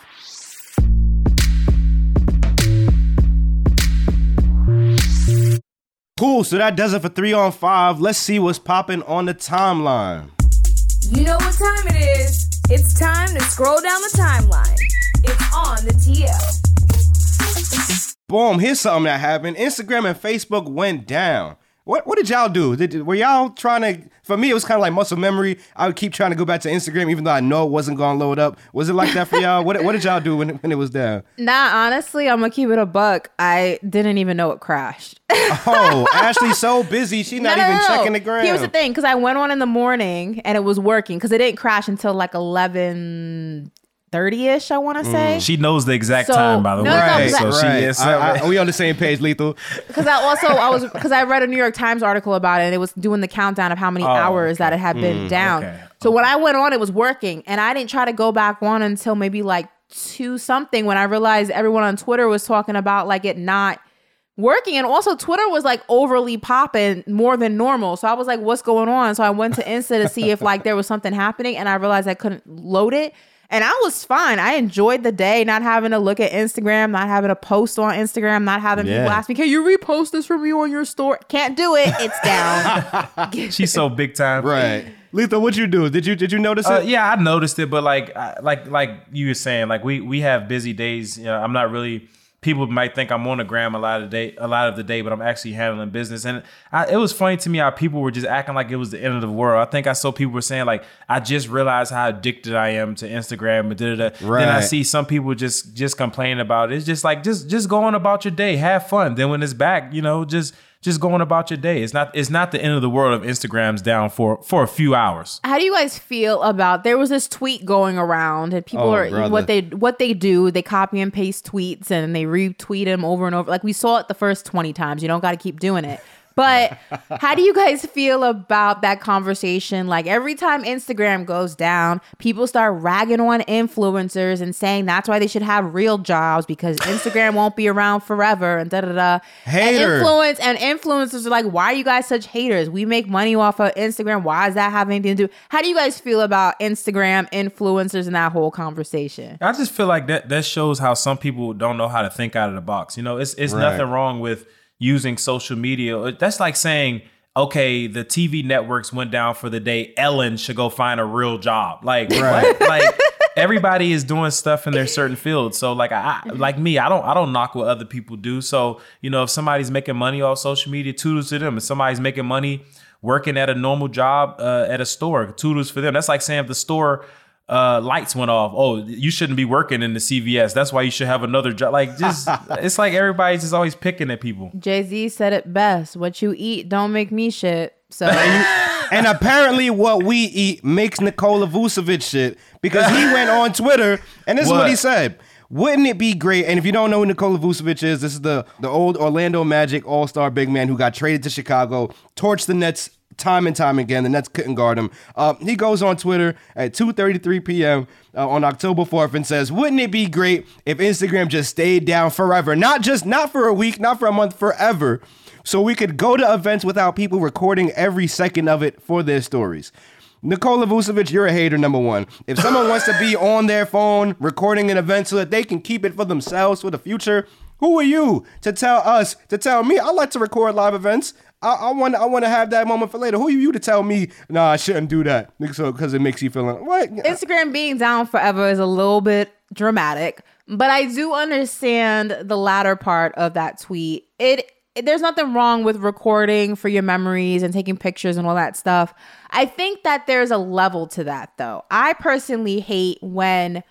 Cool. So that does it for three on five. Let's see what's popping on the timeline. You know what time it is. It's time to scroll down the timeline. It's on the TL. Boom. Here's something that happened. Instagram and Facebook went down. What what did y'all do? Did, were y'all trying to? For me, it was kind of like muscle memory. I would keep trying to go back to Instagram, even though I know it wasn't going to load up. Was it like that for y'all? What what did y'all do when, when it was down? Nah, honestly, I'm gonna keep it a buck. I didn't even know it crashed. Oh, Ashley's so busy, she's not No, even no, no. checking the ground. Here's the thing, because I went on in the morning and it was working because it didn't crash until like 11 30 ish. I want to say mm. She knows the exact So- time, by the no, way. no, Right, because so right. she is. I- I- we on the same page, lethal. because I also I was because I read a New York Times article about it and it was doing the countdown of how many oh, hours that it had been mm, down. Oh, okay, So when I went on, it was working, and I didn't try to go back on until maybe like two something when I realized everyone on Twitter was talking about like it not working and also Twitter was like overly popping more than normal. So I was like, what's going on? So I went to Insta to see if like there was something happening and I realized I couldn't load it. And I was fine. I enjoyed the day, not having to look at Instagram, not having to post on Instagram, not having Yeah. people ask me, "Can you repost this from you on your store?" Can't do it. It's down. She's so big time. Right. Letha, what'd you do? Did you did you notice Uh, it? yeah, I noticed it, but like, like, like you were saying, like we we have busy days. You know, I'm not really. People might think I'm on the gram a lot of the day, a lot of the day, but I'm actually handling business. And I, it was funny to me how people were just acting like it was the end of the world. I think I saw people were saying like, I just realized how addicted I am to Instagram. And da, da, da. Then I see some people just just complaining about it. It's just like just just go on about your day, have fun. Then when it's back, you know, just just going about your day. It's not it's not the end of the world if Instagram's down for for a few hours. How do you guys feel about there was this tweet going around and people Oh, are brother. what they what they do they copy and paste tweets and they retweet them over and over like we saw it the first 20 times you don't got to keep doing it but how do you guys feel about that conversation like every time Instagram goes down people start ragging on influencers and saying that's why they should have real jobs because Instagram won't be around forever and da da da Hater. and influence and influencers are like, why are you guys such haters? We make money off of Instagram. Why does that have anything to do? How do you guys feel about Instagram influencers and that whole conversation? I just feel like that that shows how some people don't know how to think out of the box. You know, it's it's Right. nothing wrong with using social media. That's like saying, okay, the TV networks went down for the day. Ellen should go find a real job. Like, what? like everybody is doing stuff in their certain field. So like I I- like me, I don't I don't knock what other people do. So, you know, if somebody's making money off social media, toodles to them. If somebody's making money working at a normal job uh, at a store, toodles for them. That's like saying if the store uh, lights went off. Oh, you shouldn't be working in the CVS. That's why you should have another job. Like just it's like everybody's just always picking at people. Jay Z said it best: "What you eat don't make me shit." So and apparently, what we eat makes Nikola Vucevic shit because he went on Twitter and this is what What? he said. Wouldn't it be great? And if you don't know who Nikola Vucevic is, this is the the old Orlando Magic All Star big man who got traded to Chicago, torched the Nets time and time again. The Nets couldn't guard him. Uh, he goes on Twitter at 2:33 p.m. Uh, on October 4th and says, "Wouldn't it be great if Instagram just stayed down forever? Not just not for a week, not for a month, forever." So we could go to events without people recording every second of it for their stories. Nikola Vucevic, you're a hater, number one. If someone wants to be on their phone recording an event so that they can keep it for themselves for the future, who are you to tell us, to tell me? I like to record live events. I, I want I want to have that moment for later. Who are you to tell me, nah, I shouldn't do that? So because it makes you feel like, what? Instagram being down forever is a little bit dramatic, but I do understand the latter part of that tweet. It there's nothing wrong with recording for your memories and taking pictures and all that stuff. I think that there's a level to that though. I personally hate when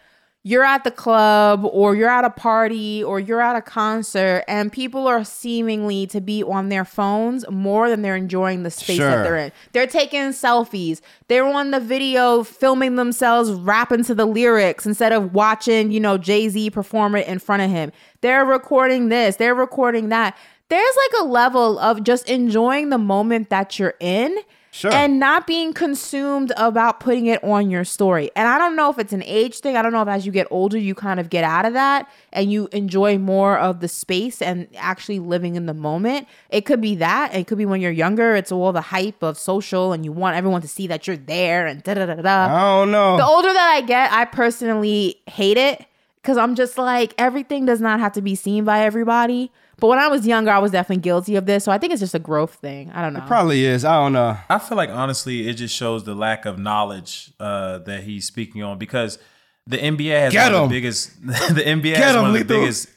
you're at the club or you're at a party or you're at a concert and people are seemingly to be on their phones more than they're enjoying the space Sure. that they're in. They're taking selfies. They're on the video filming themselves rapping to the lyrics instead of watching, you know, Jay-Z perform it in front of him. They're recording this, they're recording that. There's like a level of just enjoying the moment that you're in Sure. and not being consumed about putting it on your story. And I don't know if it's an age thing. I don't know if as you get older, you kind of get out of that and you enjoy more of the space and actually living in the moment. It could be that. It could be when you're younger, it's all the hype of social and you want everyone to see that you're there and da da da da. I don't know. The older that I get, I personally hate it because I'm just like, everything does not have to be seen by everybody. But when I was younger, I was definitely guilty of this. So I think it's just a growth thing. I don't know. Probably is. I don't know. I feel like honestly, it just shows the lack of knowledge uh, that he's speaking on because the NBA has Get one of the biggest. the NBA Get has him, one of the biggest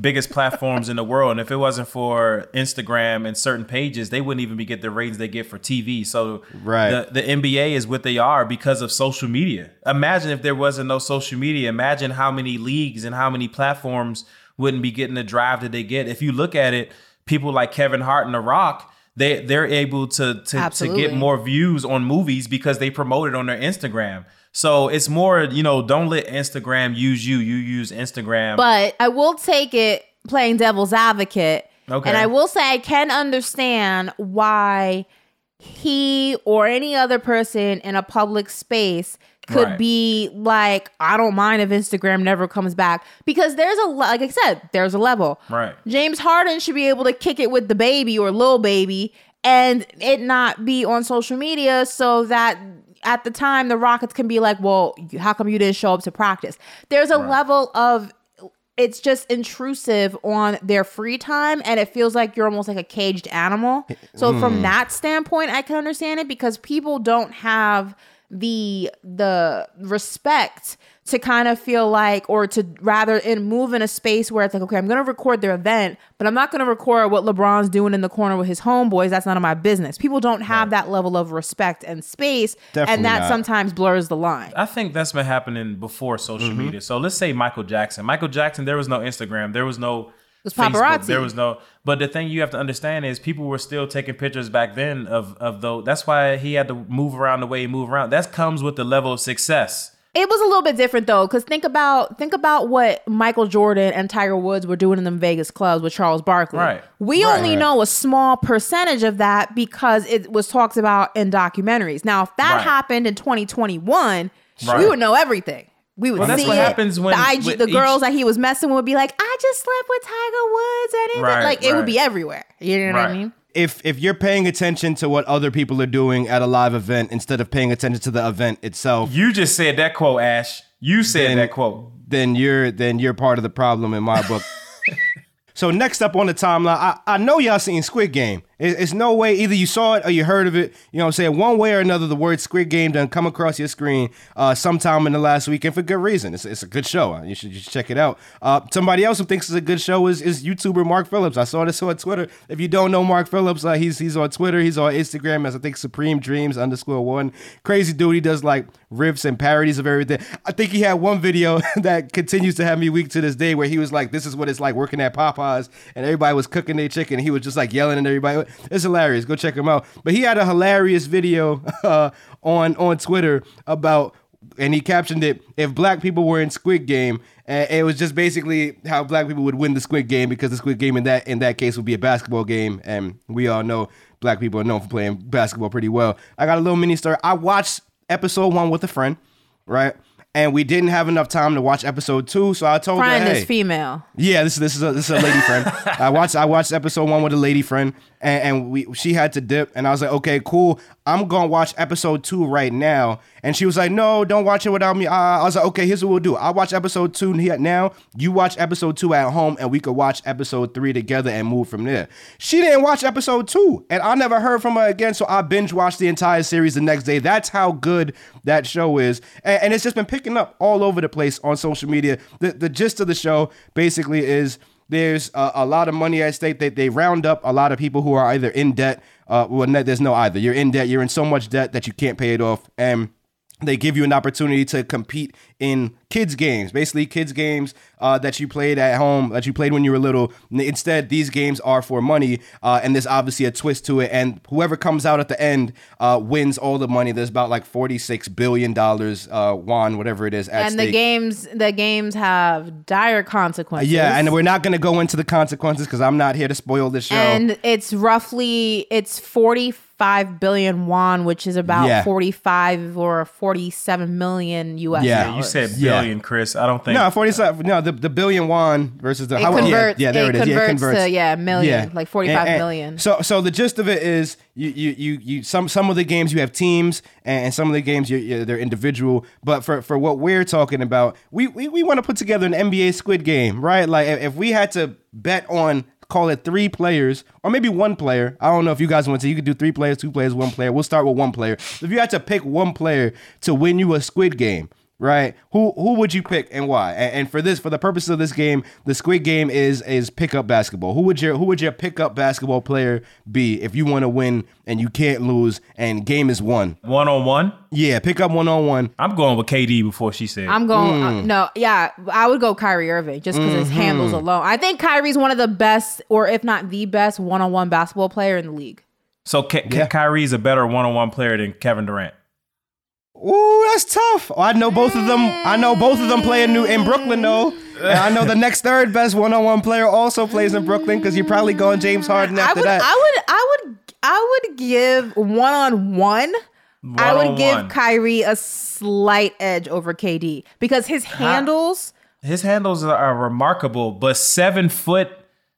biggest platforms in the world, and if it wasn't for Instagram and certain pages, they wouldn't even be get the ratings they get for TV. So Right. the, the NBA is what they are because of social media. Imagine if there wasn't no social media. Imagine how many leagues and how many platforms wouldn't be getting the drive that they get. If you look at it, people like Kevin Hart and The Rock, they they're able to to, to get more views on movies because they promote it on their Instagram. So it's more, you know, don't let Instagram use you. You use Instagram. But I will take it playing devil's advocate. Okay. And I will say I can understand why he or any other person in a public space could Right. be like, I don't mind if Instagram never comes back because there's a like I said, there's a level. Right. James Harden should be able to kick it with the baby or little Baby and it not be on social media so that at the time the Rockets can be like, well, how come you didn't show up to practice? There's a level of it's just intrusive on their free time and it feels like you're almost like a caged animal. So from mm. that standpoint, I can understand it because people don't have the the respect to kind of feel like or to rather in move in a space where it's like okay i'm gonna record their event but i'm not gonna record what lebron's doing in the corner with his homeboys that's none of my business people don't have that level of respect and space Definitely and that not. sometimes blurs the line I think that's been happening before social Mm-hmm. media. So let's say Michael Jackson. Michael Jackson, there was no Instagram, there was no was Facebook, paparazzi. there was no. But the thing you have to understand is people were still taking pictures back then of of though. That's why he had to move around the way he moved around. That comes with the level of success. It was a little bit different though, because think about think about what Michael Jordan and Tiger Woods were doing in them Vegas clubs with Charles Barkley. Right. We Right. only know a small percentage of that because it was talked about in documentaries. Now, if that Right. happened in 2021, we would know everything. We would Well, that's see what it. happens when- the, IG, with the each- girls that he was messing with would be like, "I just slept with Tiger Woods," and it, Right, like it would be everywhere. You know what I mean? if if you're paying attention to what other people are doing at a live event instead of paying attention to the event itself, You just said that quote, Ash. You said Then- that quote. then you're then you're part of the problem in my book. so next up on the timeline, I, I know y'all seen Squid Game. It, it's no way either you saw it or you heard of it. You know I'm saying? One way or another, the word Squid Game done come across your screen uh, sometime in the last week, and for good reason. It's, it's a good show. You should just check it out. Uh, somebody else who thinks it's a good show is, is YouTuber Mark Phillips. I saw this on Twitter. If you don't know Mark Phillips, uh, he's he's on Twitter. He's on Instagram as I think Supreme Dreams underscore one. Crazy dude. He does like riffs and parodies of everything. I think he had one video that continues to have me weak to this day where he was like, "This is what it's like working at Popeyes," and everybody was cooking their chicken. He was just like yelling at everybody. It's hilarious. Go check him out. But he had a hilarious video uh, on on Twitter about. And he captioned it, if black people were in Squid Game, and it was just basically how black people would win the Squid Game because the Squid Game in that in that case would be a basketball game, and we all know black people are known for playing basketball pretty well. I got a little mini story. I watched episode one with a friend, right? And we didn't have enough time to watch episode two, so I told Friend her, "Hey, is female. yeah, this is this is a, this is a lady friend. I watched I watched episode one with a lady friend, and, and we she had to dip, and I was like, okay, cool. I'm gonna watch episode two right now, and she was like, no, don't watch it without me. Uh, I was like, okay, here's what we'll do. I'll watch episode two here now. You watch episode two at home, and we could watch episode three together and move from there. She didn't watch episode two, and I never heard from her again. So I binge watched the entire series the next day. That's how good that show is, and, and it's just been picking up all over the place on social media. The the gist of the show basically is there's a, a lot of money at stake. They, they round up a lot of people who are either in debt. Uh, well, there's no either. You're in debt. You're in so much debt that you can't pay it off, and they give you an opportunity to compete in kids games basically kids games uh, that you played at home that you played when you were little instead these games are for money uh, and there's obviously a twist to it and whoever comes out at the end uh, wins all the money there's about like 46 billion dollars uh, won whatever it is And stake. the games the games have dire consequences. yeah and we're not going to go into the consequences because i'm not here to spoil the show and it's roughly it's 45 billion won which is about Yeah. 45 or 47 million us Yeah, dollars. You said Yeah. billion, Chris. I don't think. no, forty-seven. No, the, the billion won versus the it how- converts, Yeah, yeah, there it it is. Yeah, it converts converts to yeah million like forty five And- million. and So, so the gist of it is, you, you, you, you some some of the games you have teams, and, and some of the games you you they're individual. But for, for what we're talking about, we we, we want to put together an NBA Squid Game, right? Like if, if we had to bet on call it three players or maybe one player. I don't know if you guys want to. You could do three players, two players, one player. We'll start with one player. If you had to pick one player to win you a Squid Game, right? Who who would you pick and why? And, and for this, for the purpose of this game, the Squid Game is is pickup basketball. Who would your who would your pickup basketball player be if you want to win and you can't lose and game is won? One on one. Yeah, pick up one on one. I'm going with KD before she said. I'm going Mm. uh, no, yeah, I would go Kyrie Irving just because his Mm-hmm. handles alone. I think Kyrie's one of the best, or if not the best, one on one basketball player in the league. so K- K- Yeah. Kyrie's a better one on one player than Kevin Durant. Ooh, that's tough. Oh, I know both of them. I know both of them play in New in Brooklyn though. And I know the next third best one on one player also plays in Brooklyn because you're probably going James Harden I after would, that. I would, I would, I would give one on one. I would give One-on-one. Kyrie a slight edge over KD because his handles. His handles are, are remarkable, but seven foot,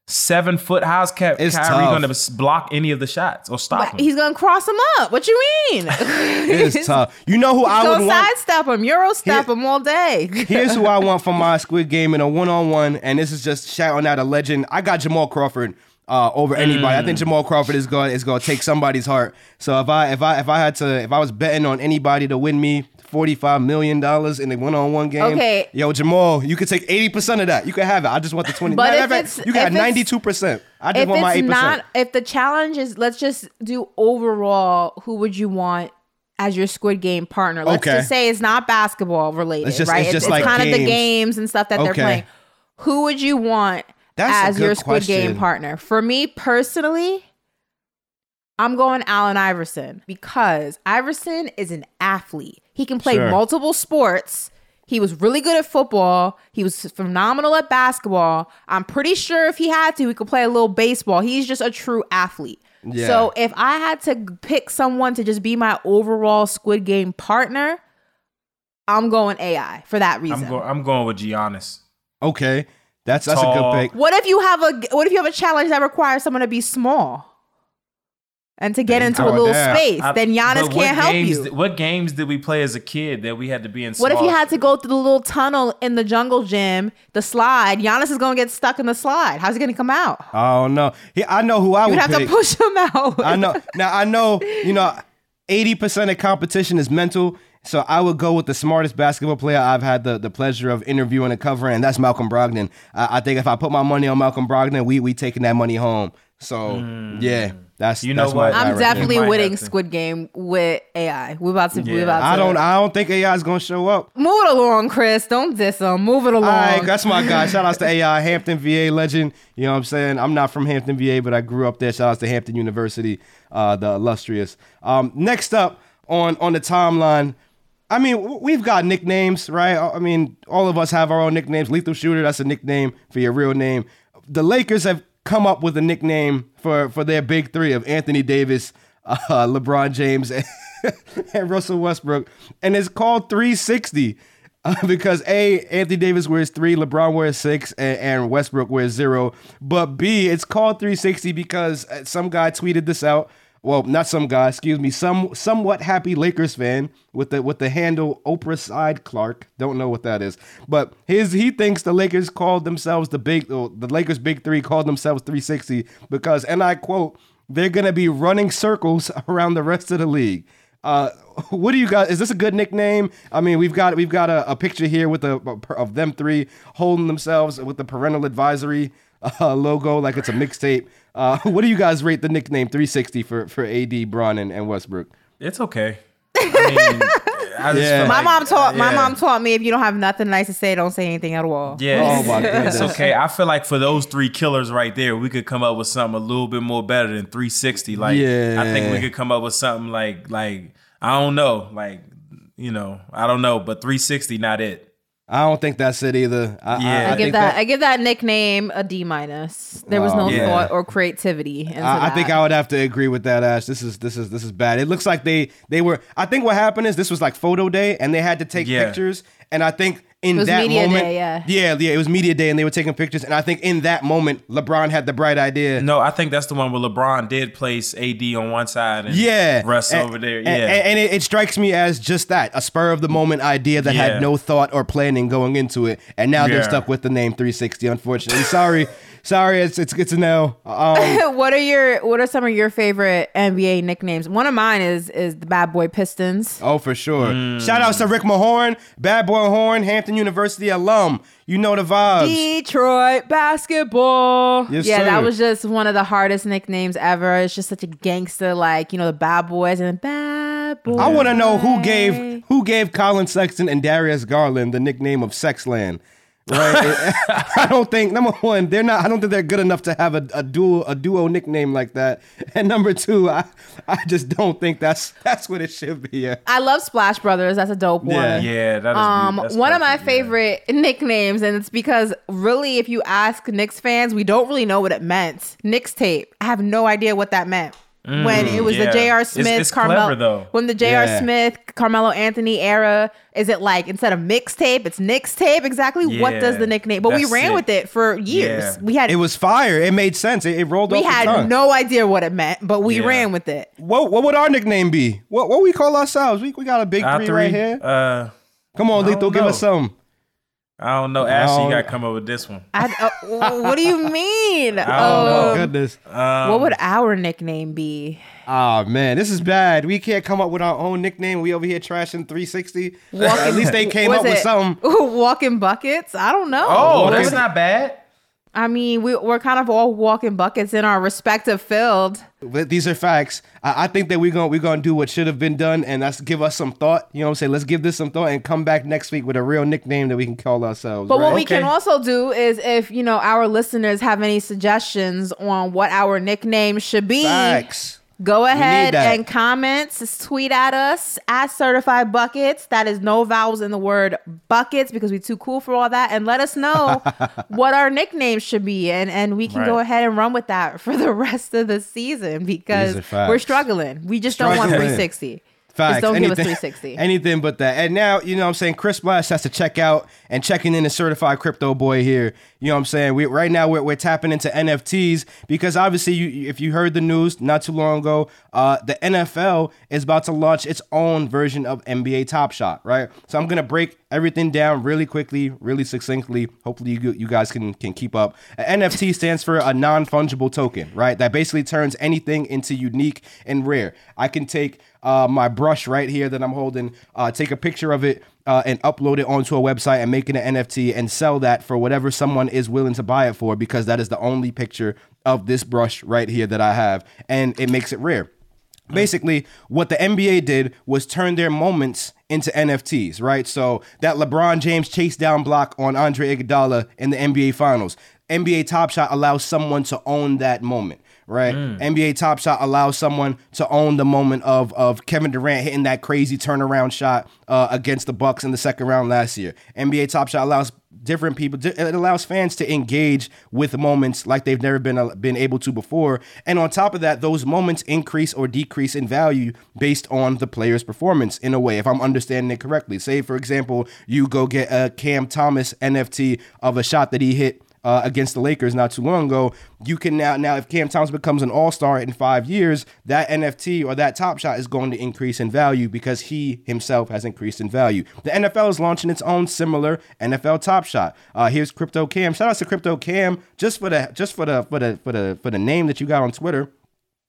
seven foot. How's Ky- It's Kyrie tough. going to block any of the shots or stop him? He's gonna cross him up. What you mean? It's tough. You know who I He's would gonna want? sidestep him, Euro step him all day. Here's who I want for my Squid Game in a one-on-one, and this is just shouting out a legend. I got Jamal Crawford uh, over anybody. I think Jamal Crawford is going is going to take somebody's heart. So if I if I if I had to if I was betting on anybody to win me forty-five million dollars in a one-on-one game, Okay. yo Jamal, you could take eighty percent of that. You could have it. I just want the twenty. But if it's- you got ninety-two percent. I just want my it's eight percent. not, if the challenge is, let's just do overall. Who would you want? As your Squid Game partner, let's Okay. just say it's not basketball related, It's just- right? it's just like kind of the games. games and stuff that they're playing. Who would you want That's as your Squid Game partner? For me personally, I'm going Allen Iverson because Iverson is an athlete. He can play Sure. multiple sports. He was really good at football. He was phenomenal at basketball. I'm pretty sure if he had to, he could play a little baseball. He's just a true athlete. Yeah. So if I had to pick someone to just be my overall Squid Game partner, I'm going AI for that reason. I'm going. I'm going with Giannis. Okay, that's that's a good pick. What if you have a what if you have a challenge that requires someone to be small and to get into a little damn. space? I- then Giannis can't help games, you. What games did we play as a kid that we had to be in? What if you had to go through the little tunnel in the jungle gym, the slide? Giannis is gonna get stuck in the slide. How's he gonna come out? Oh no, he, I know who I You'd would have pick. to push him out. I know. Now I know. You know, eighty percent of competition is mental. So I would go with the smartest basketball player I've had the, the pleasure of interviewing and covering, and that's Malcolm Brogdon. I, I think if I put my money on Malcolm Brogdon, we we taking that money home. So mm. yeah, that's You know that's what? my guy I'm definitely You winning. Squid Game with AI. We're about to. We're about to. I don't. I don't think AI is gonna show up. move it along, Chris. Don't diss him. Move it along. All right, that's my guy. Shout outs to AI, Hampton VA legend. You know what I'm saying? I'm not from Hampton VA, but I grew up there. Shout outs to Hampton University, uh, the illustrious. Um, next up on on the timeline, I mean, we've got nicknames, right? I mean, all of us have our own nicknames. Lethal Shooter, that's a nickname for your real name. The Lakers have come up with a nickname for for their big three of Anthony Davis, uh, LeBron James, and, and Russell Westbrook, and it's called 360 uh, because A, Anthony Davis wears three, LeBron wears six, and, and Westbrook wears zero. But B, it's called 360 because uh, some guy tweeted this out. Well, not some guy, excuse me, some somewhat happy Lakers fan with the with the handle Oprah Side Clark. Don't know what that is, but his he thinks the Lakers called themselves the big oh, the Lakers big three called themselves 360 because, and I quote, they're gonna be running circles around the rest of the league. Uh, what do you guys? Is this a good nickname? I mean, we've got we've got a, a picture here with a, of them three holding themselves with the parental advisory uh, logo, like it's a mixtape. Uh, what do you guys rate the nickname 360 for for AD, Bron, and, and Westbrook? It's okay. I mean, I Yeah. feel my like- mom taught my yeah. mom taught me if you don't have nothing nice to say, don't say anything at all. Yeah, Oh, it's okay. I feel like for those three killers right there, we could come up with something a little bit more better than 360. Like, I think we could come up with something like, like I don't know, like you know, I don't know, but 360 not it. I don't think that's it either. I, Yeah. I, give think that, I give that nickname a D minus. There was oh, no Oh, yeah. thought or creativity. Into I, I think. I would have to agree with that, Ash. This is this is this is bad. It looks like they they were. I think what happened is this was like photo day, and they had to take Yeah. pictures. And I think in It was that media moment, day, yeah. yeah, yeah, it was media day, and they were taking pictures. And I think in that moment, LeBron had the bright idea. No, I think that's the one where LeBron did place AD on one side and Yeah, Russ And- over there. Yeah, and, and it, it strikes me as just that a spur of the moment idea that Yeah. had no thought or planning going into it, and now they're stuck with the name 360. Unfortunately, sorry, sorry, it's it's good to know. Um, what are your what are some of your favorite NBA nicknames? One of mine is is the Bad Boy Pistons. Oh, for sure. Mm. Shout out to Rick Mahorn, Bad Boy Horn, Hampton University alum. You know the vibes. Detroit basketball. Yes, yeah, that was just one of the hardest nicknames ever. It's just such a gangster, like you know, the bad boys and the bad boys. I want to know who gave who gave Collin Sexton and Darius Garland the nickname of Sexland. Right? I don't think number one, they're not. I don't think they're good enough to have a, a duo a duo nickname like that. And number two, I I just don't think that's that's what it should be. Yeah. I love Splash Brothers. That's a dope Yeah. one. yeah, that is Um, that's one of my perfect, yeah. favorite nicknames, and it's because really, if you ask Knicks fans, we don't really know what it meant. Knicks tape. I have no idea what that meant. When it was yeah. the J.R. It's- Smith, it's Carmelo. clever, though. When the J.R. Yeah. Smith, Carmelo Anthony era, is it like instead of mixtape, it's Knicks tape? Exactly. What does the nickname? But we ran it. with it for years. Yeah. We had It was fire. It made sense. It, it rolled we off had tongue. no idea what it meant, but we Yeah. ran with it. What what would our nickname be? What what we call ourselves? We, we got a big Our three, three, right here. Uh, Come on, I Lethal, don't give us some. I don't know. Ashley, you got to come up with this one. I, uh, what do you mean? don't Oh Um, goodness. what would our nickname be? Oh man, this is bad. We can't come up with our own nickname. We over here trashing 360. At least they came Was up with something. Walking buckets? I don't know. Oh, What that's not bad. I mean, we, we're kind of all walking buckets in our respective field. But these are facts. I, I think that we're gonna we're gonna do what should have been done, and that's give us some thought. You know what I'm saying? Let's give this some thought and come back next week with a real nickname that we can call ourselves. But what right? we can also do is if, you know, our listeners have any suggestions on what our nickname should be, facts. Go ahead and comment, just tweet at us at certified buckets. That is no vowels in the word buckets because we're too cool for all that. And let us know what our nickname should be. And and we can go ahead and run with that for the rest of the season because These are facts. we're struggling. We just don't want 360. Facts. Just don't give us Anything- 360. Anything but that. And now, you know what I'm saying, Chris Splash has to check out and checking in a certified crypto boy here. You know what I'm saying? We right now we're, we're tapping into NFTs because obviously you if you heard the news not too long ago, uh, the NFL is about to launch its own version of NBA Top Shot, right? So I'm gonna break everything down really quickly, really succinctly. Hopefully you you guys can can keep up. A NFT stands for a non-fungible token, right? That basically turns anything into unique and rare. I can take uh, my brush right here that I'm holding, uh, take a picture of it, uh, and upload it onto a website and make it an NFT and sell that for whatever someone is willing to buy it for because that is the only picture of this brush right here that I have, and it makes it rare. Basically, what the NBA did was turn their moments into NFTs, right? So that LeBron James chase down block on Andre Iguodala in the NBA Finals, NBA Top Shot allows someone to own that moment, right? NBA Top Shot allows someone to own the moment of of Kevin Durant hitting that crazy turnaround shot uh, against the Bucks in the second round last year. NBA Top Shot allows different people it allows fans to engage with moments like they've never been been able to before and on top of that those moments increase or decrease in value based on the player's performance in a way if i'm understanding it correctly say for example you go get a cam thomas nft of a shot that he hit uh, against the Lakers not too long ago, you can now now if Cam Thomas becomes an All Star in five years, that NFT or that Top Shot is going to increase in value because he himself has increased in value. The NFL is launching its own similar NFL Top Shot. Uh, here's Crypto Cam. Shout out to Crypto Cam just for the just for the for the for the for the name that you got on Twitter.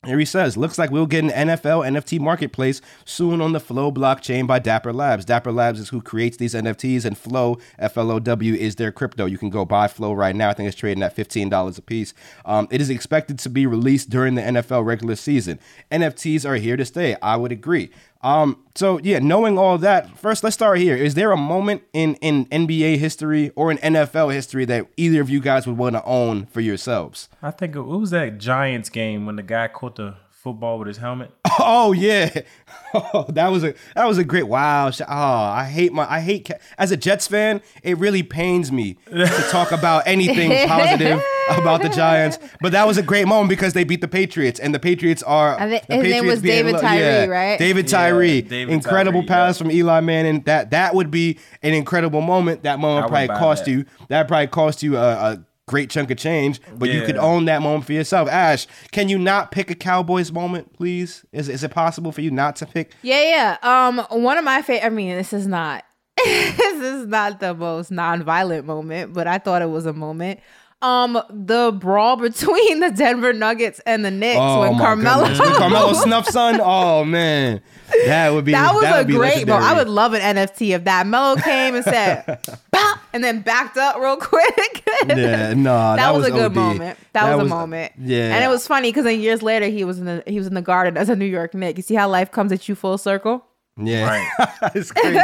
Here he says, looks like we'll get an NFL NFT marketplace soon on the Flow blockchain by Dapper Labs. Dapper Labs is who creates these NFTs, and Flow, F L O W, is their crypto. You can go buy Flow right now. I think it's trading at $15 a piece. Um, it is expected to be released during the NFL regular season. NFTs are here to stay. I would agree. Um, so yeah, knowing all that, first let's start here. Is there a moment in in NBA history or in NFL history that either of you guys would want to own for yourselves? I think it, was that Giants game when the guy caught the football with his helmet? Oh yeah, oh, that was a that was a great wow. Oh, I hate my I hate as a Jets fan. It really pains me to talk about anything positive about the Giants. But that was a great moment because they beat the Patriots, and the Patriots are. I think the his name Patriots was David lo- Tyree, right? David Yeah, Tyree, David incredible Tyree, pass yeah. from Eli Manning. That that would be an incredible moment. That moment I probably cost that. you. That probably cost you a. a Great chunk of change, but you could own that moment for yourself. Ash, can you not pick a Cowboys moment, please? Is is it possible for you not to pick? Yeah, yeah. Um, one of my favorite. I mean, this is not. this is not the most non-violent moment, but I thought it was a moment. Um, the brawl between the Denver Nuggets and the Knicks when Oh my Carmelo. When Carmelo snuff son. Oh man, that would be that was would a great. Bro, I would love an NFT of that. Melo came and said, "Bop," and then backed up real quick. Yeah, no, that, was, a good OD. moment. That, was, a moment. Yeah, and it was funny because then years later he was in the he was in the Garden as a New York Knick. You see how life comes at you full circle. Yeah, Right. it's crazy.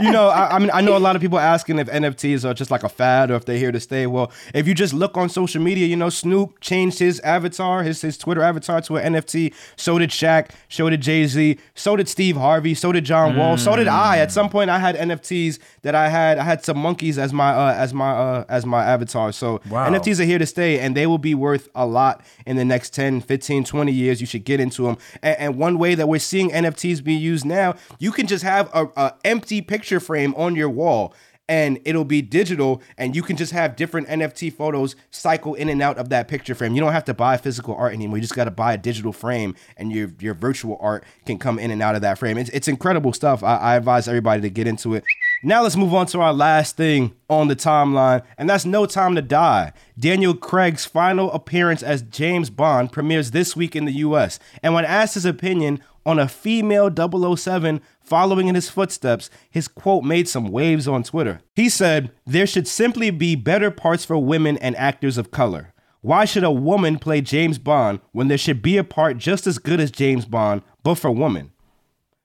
you know, I, I mean, I know a lot of people asking if NFTs are just like a fad or if they're here to stay. Well, if you just look on social media, you know, Snoop changed his avatar, his his Twitter avatar to an NFT. So did Shaq. So did Jay Z. So did Steve Harvey. So did John Wall. So did I. At some point, I had NFTs that I had. I had some monkeys as my uh, as my uh, as my avatar. So Wow. NFTs are here to stay and they will be worth a lot in the next 10 15 20 years you should get into them and, and one way that we're seeing nfts be used now you can just have a, a empty picture frame on your wall and it'll be digital and you can just have different nft photos cycle in and out of that picture frame you don't have to buy physical art anymore you just got to buy a digital frame and your your virtual art can come in and out of that frame it's, it's incredible stuff I, I advise everybody to get into it now let's move on to our last thing on the timeline, and that's No Time to Die. Daniel Craig's final appearance as James Bond premieres this week in the US. And when asked his opinion on a female 007 following in his footsteps, his quote made some waves on Twitter. He said, There should simply be better parts for women and actors of color. Why should a woman play James Bond when there should be a part just as good as James Bond, but for women?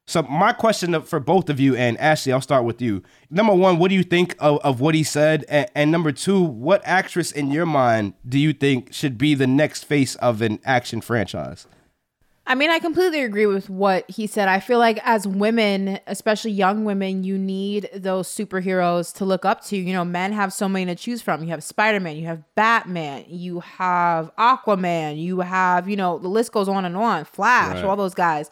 So my question for both of you and Ashley, I'll start with you. Number one, what do you think of, of what he said? And, and number two, what actress in your mind do you think should be the next face of an action franchise? I mean, I completely agree with what he said. I feel like as women, especially young women, you need those superheroes to look up to. You know, men have so many to choose from. You have Spider Man, you have Batman, you have Aquaman, you have, you know, the list goes on and on. Flash, Right. all those guys.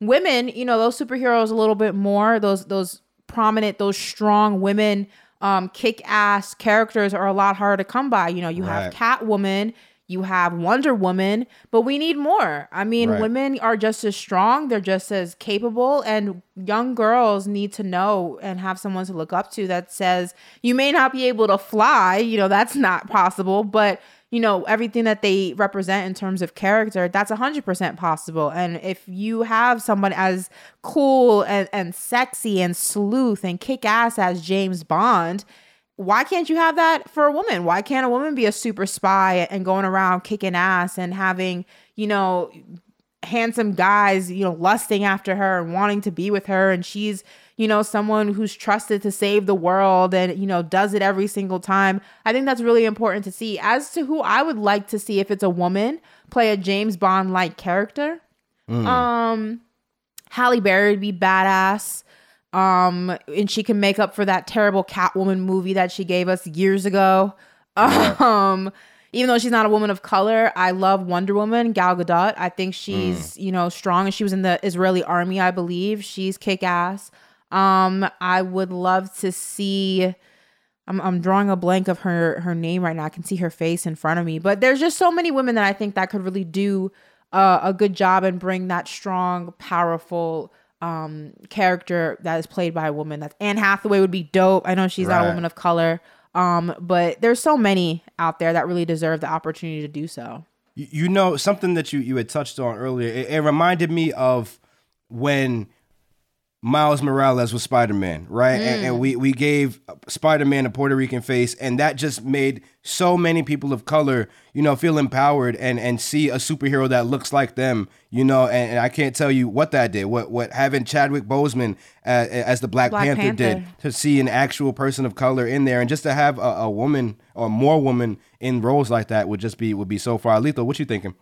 Women, you know, those superheroes a little bit more. Those those prominent, those strong women, um, kick ass characters are a lot harder to come by. You know, you have Right. Catwoman, you have Wonder Woman, but we need more. I mean, Right. women are just as strong, they're just as capable, and young girls need to know and have someone to look up to that says, you may not be able to fly, you know, that's not possible, but you know, everything that they represent in terms of character, that's 100% possible. And if you have someone as cool and, and sexy and sleuth and kick ass as James Bond, why can't you have that for a woman? Why can't a woman be a super spy and going around kicking ass and having, you know, handsome guys, you know, lusting after her and wanting to be with her and she's, you know, someone who's trusted to save the world and, you know, does it every single time. I think that's really important to see. As to who I would like to see if it's a woman play a James Bond like character. Um Halle Berry would be badass. Um, and she can make up for that terrible Catwoman movie that she gave us years ago. Um, even though she's not a woman of color, I love Wonder Woman, Gal Gadot. I think she's, you know, strong and she was in the Israeli army, I believe. She's kick ass. Um, I would love to see I'm I'm drawing a blank of her her name right now. I can see her face in front of me, but there's just so many women that I think that could really do uh, a good job and bring that strong, powerful um character that is played by a woman. That's Anne Hathaway would be dope. I know she's not a woman of color, um, but there's so many out there that really deserve the opportunity to do so. You, you know something that you you had touched on earlier. It, it reminded me of when Miles Morales was Spider Man, right? And, and we we gave Spider Man a Puerto Rican face, and that just made so many people of color, you know, feel empowered and and see a superhero that looks like them, you know. And, and I can't tell you what that did. What what having Chadwick Boseman uh, as the Black, Black Panther, did to see an actual person of color in there, and just to have a, a woman or more woman in roles like that would just be would be so far lethal. What you thinking?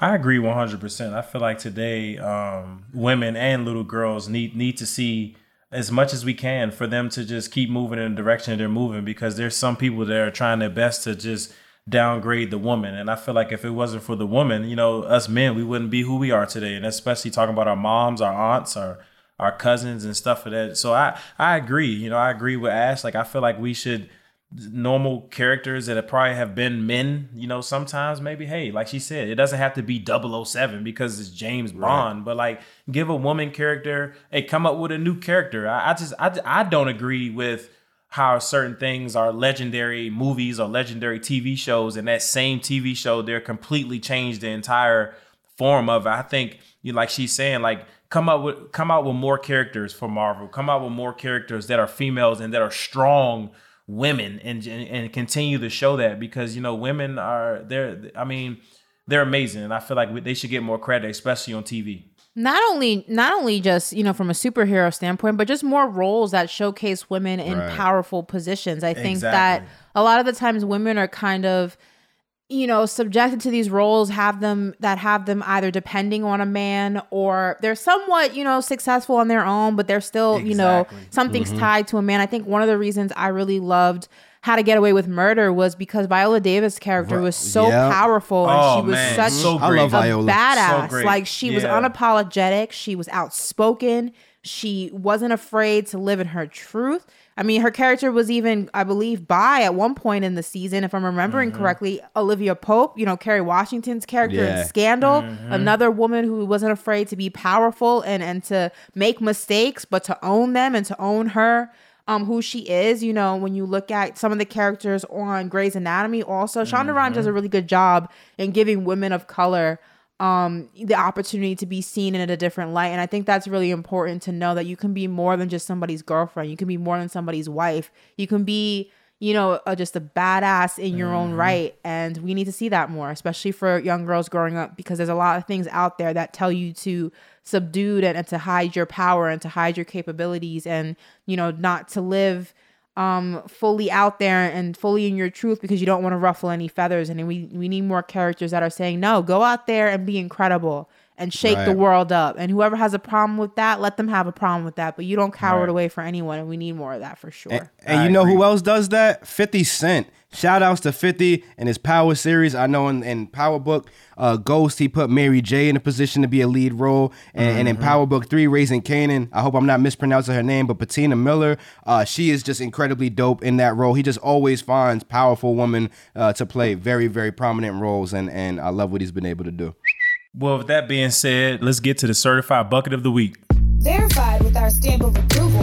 I agree 100%. I feel like today, um, women and little girls need need to see as much as we can for them to just keep moving in the direction they're moving because there's some people that are trying their best to just downgrade the woman. And I feel like if it wasn't for the woman, you know, us men, we wouldn't be who we are today. And especially talking about our moms, our aunts, our our cousins and stuff of that. So I I agree. You know, I agree with Ash. Like I feel like we should normal characters that probably have been men, you know, sometimes maybe, hey, like she said, it doesn't have to be 007 because it's James Bond, but like give a woman character, hey, come up with a new character. I, I just, I, I don't agree with how certain things are legendary movies or legendary TV shows, and that same TV show, they're completely changed the entire form of it. I think, you like she's saying, like, come up with come out with more characters for Marvel. Come out with more characters that are females and that are strong women and and, and continue to show that because you know women are they're I mean they're amazing and I feel like they should get more credit especially on TV. not only not only just you know from a superhero standpoint but just more roles that showcase women in Right. powerful positions i think Exactly. that a lot of the times women are kind of you know subjected to these roles have them that have them either depending on a man or they're somewhat you know successful on their own but they're still you know Exactly. something's mm-hmm. tied to a man i think one of the reasons i really loved how to get away with murder was because viola davis character was so Yeah. powerful and Oh, she was man. such So I love a Viola. badass. So like she was unapologetic. She was outspoken. She wasn't afraid to live in her truth. I mean, her character was even, I believe, by at one point in the season, if I'm remembering Mm-hmm. correctly, Olivia Pope, you know, Kerry Washington's character Yeah. in Scandal, Mm-hmm. another woman who wasn't afraid to be powerful and and to make mistakes, but to own them and to own her. Um, who she is, you know, when you look at some of the characters on Grey's Anatomy, also Shonda Rhimes does a really good job in giving women of color um the opportunity to be seen in a different light. And i think that's really important to know that you can be more than just somebody's girlfriend. You can be more than somebody's wife. You can be you know uh, just a badass in your own right. And we need to see that more especially for young girls growing up because there's a lot of things out there that tell you to subdue and, and to hide your power and to hide your capabilities and you know not to live um fully out there and fully in your truth because you don't want to ruffle any feathers and we we need more characters that are saying no go out there and be incredible and shake the world up and whoever has a problem with that let them have a problem with that but you don't cower Right. it away for anyone and we need more of that for sure And, and I you know who else does that? 50 Cent. Shout outs to 50 and his Power series. I know in, in Power Book uh, Ghost, he put Mary J in a position to be a lead role. And, and in Mm-hmm. Power Book 3, Raising Kanan, I hope I'm not mispronouncing her name, but Patina Miller, uh, she is just incredibly dope in that role. He just always finds powerful women uh, to play very, very prominent roles. And, and I love what he's been able to do. Well, with that being said, let's get to the certified bucket of the week. Verified with our stamp of approval.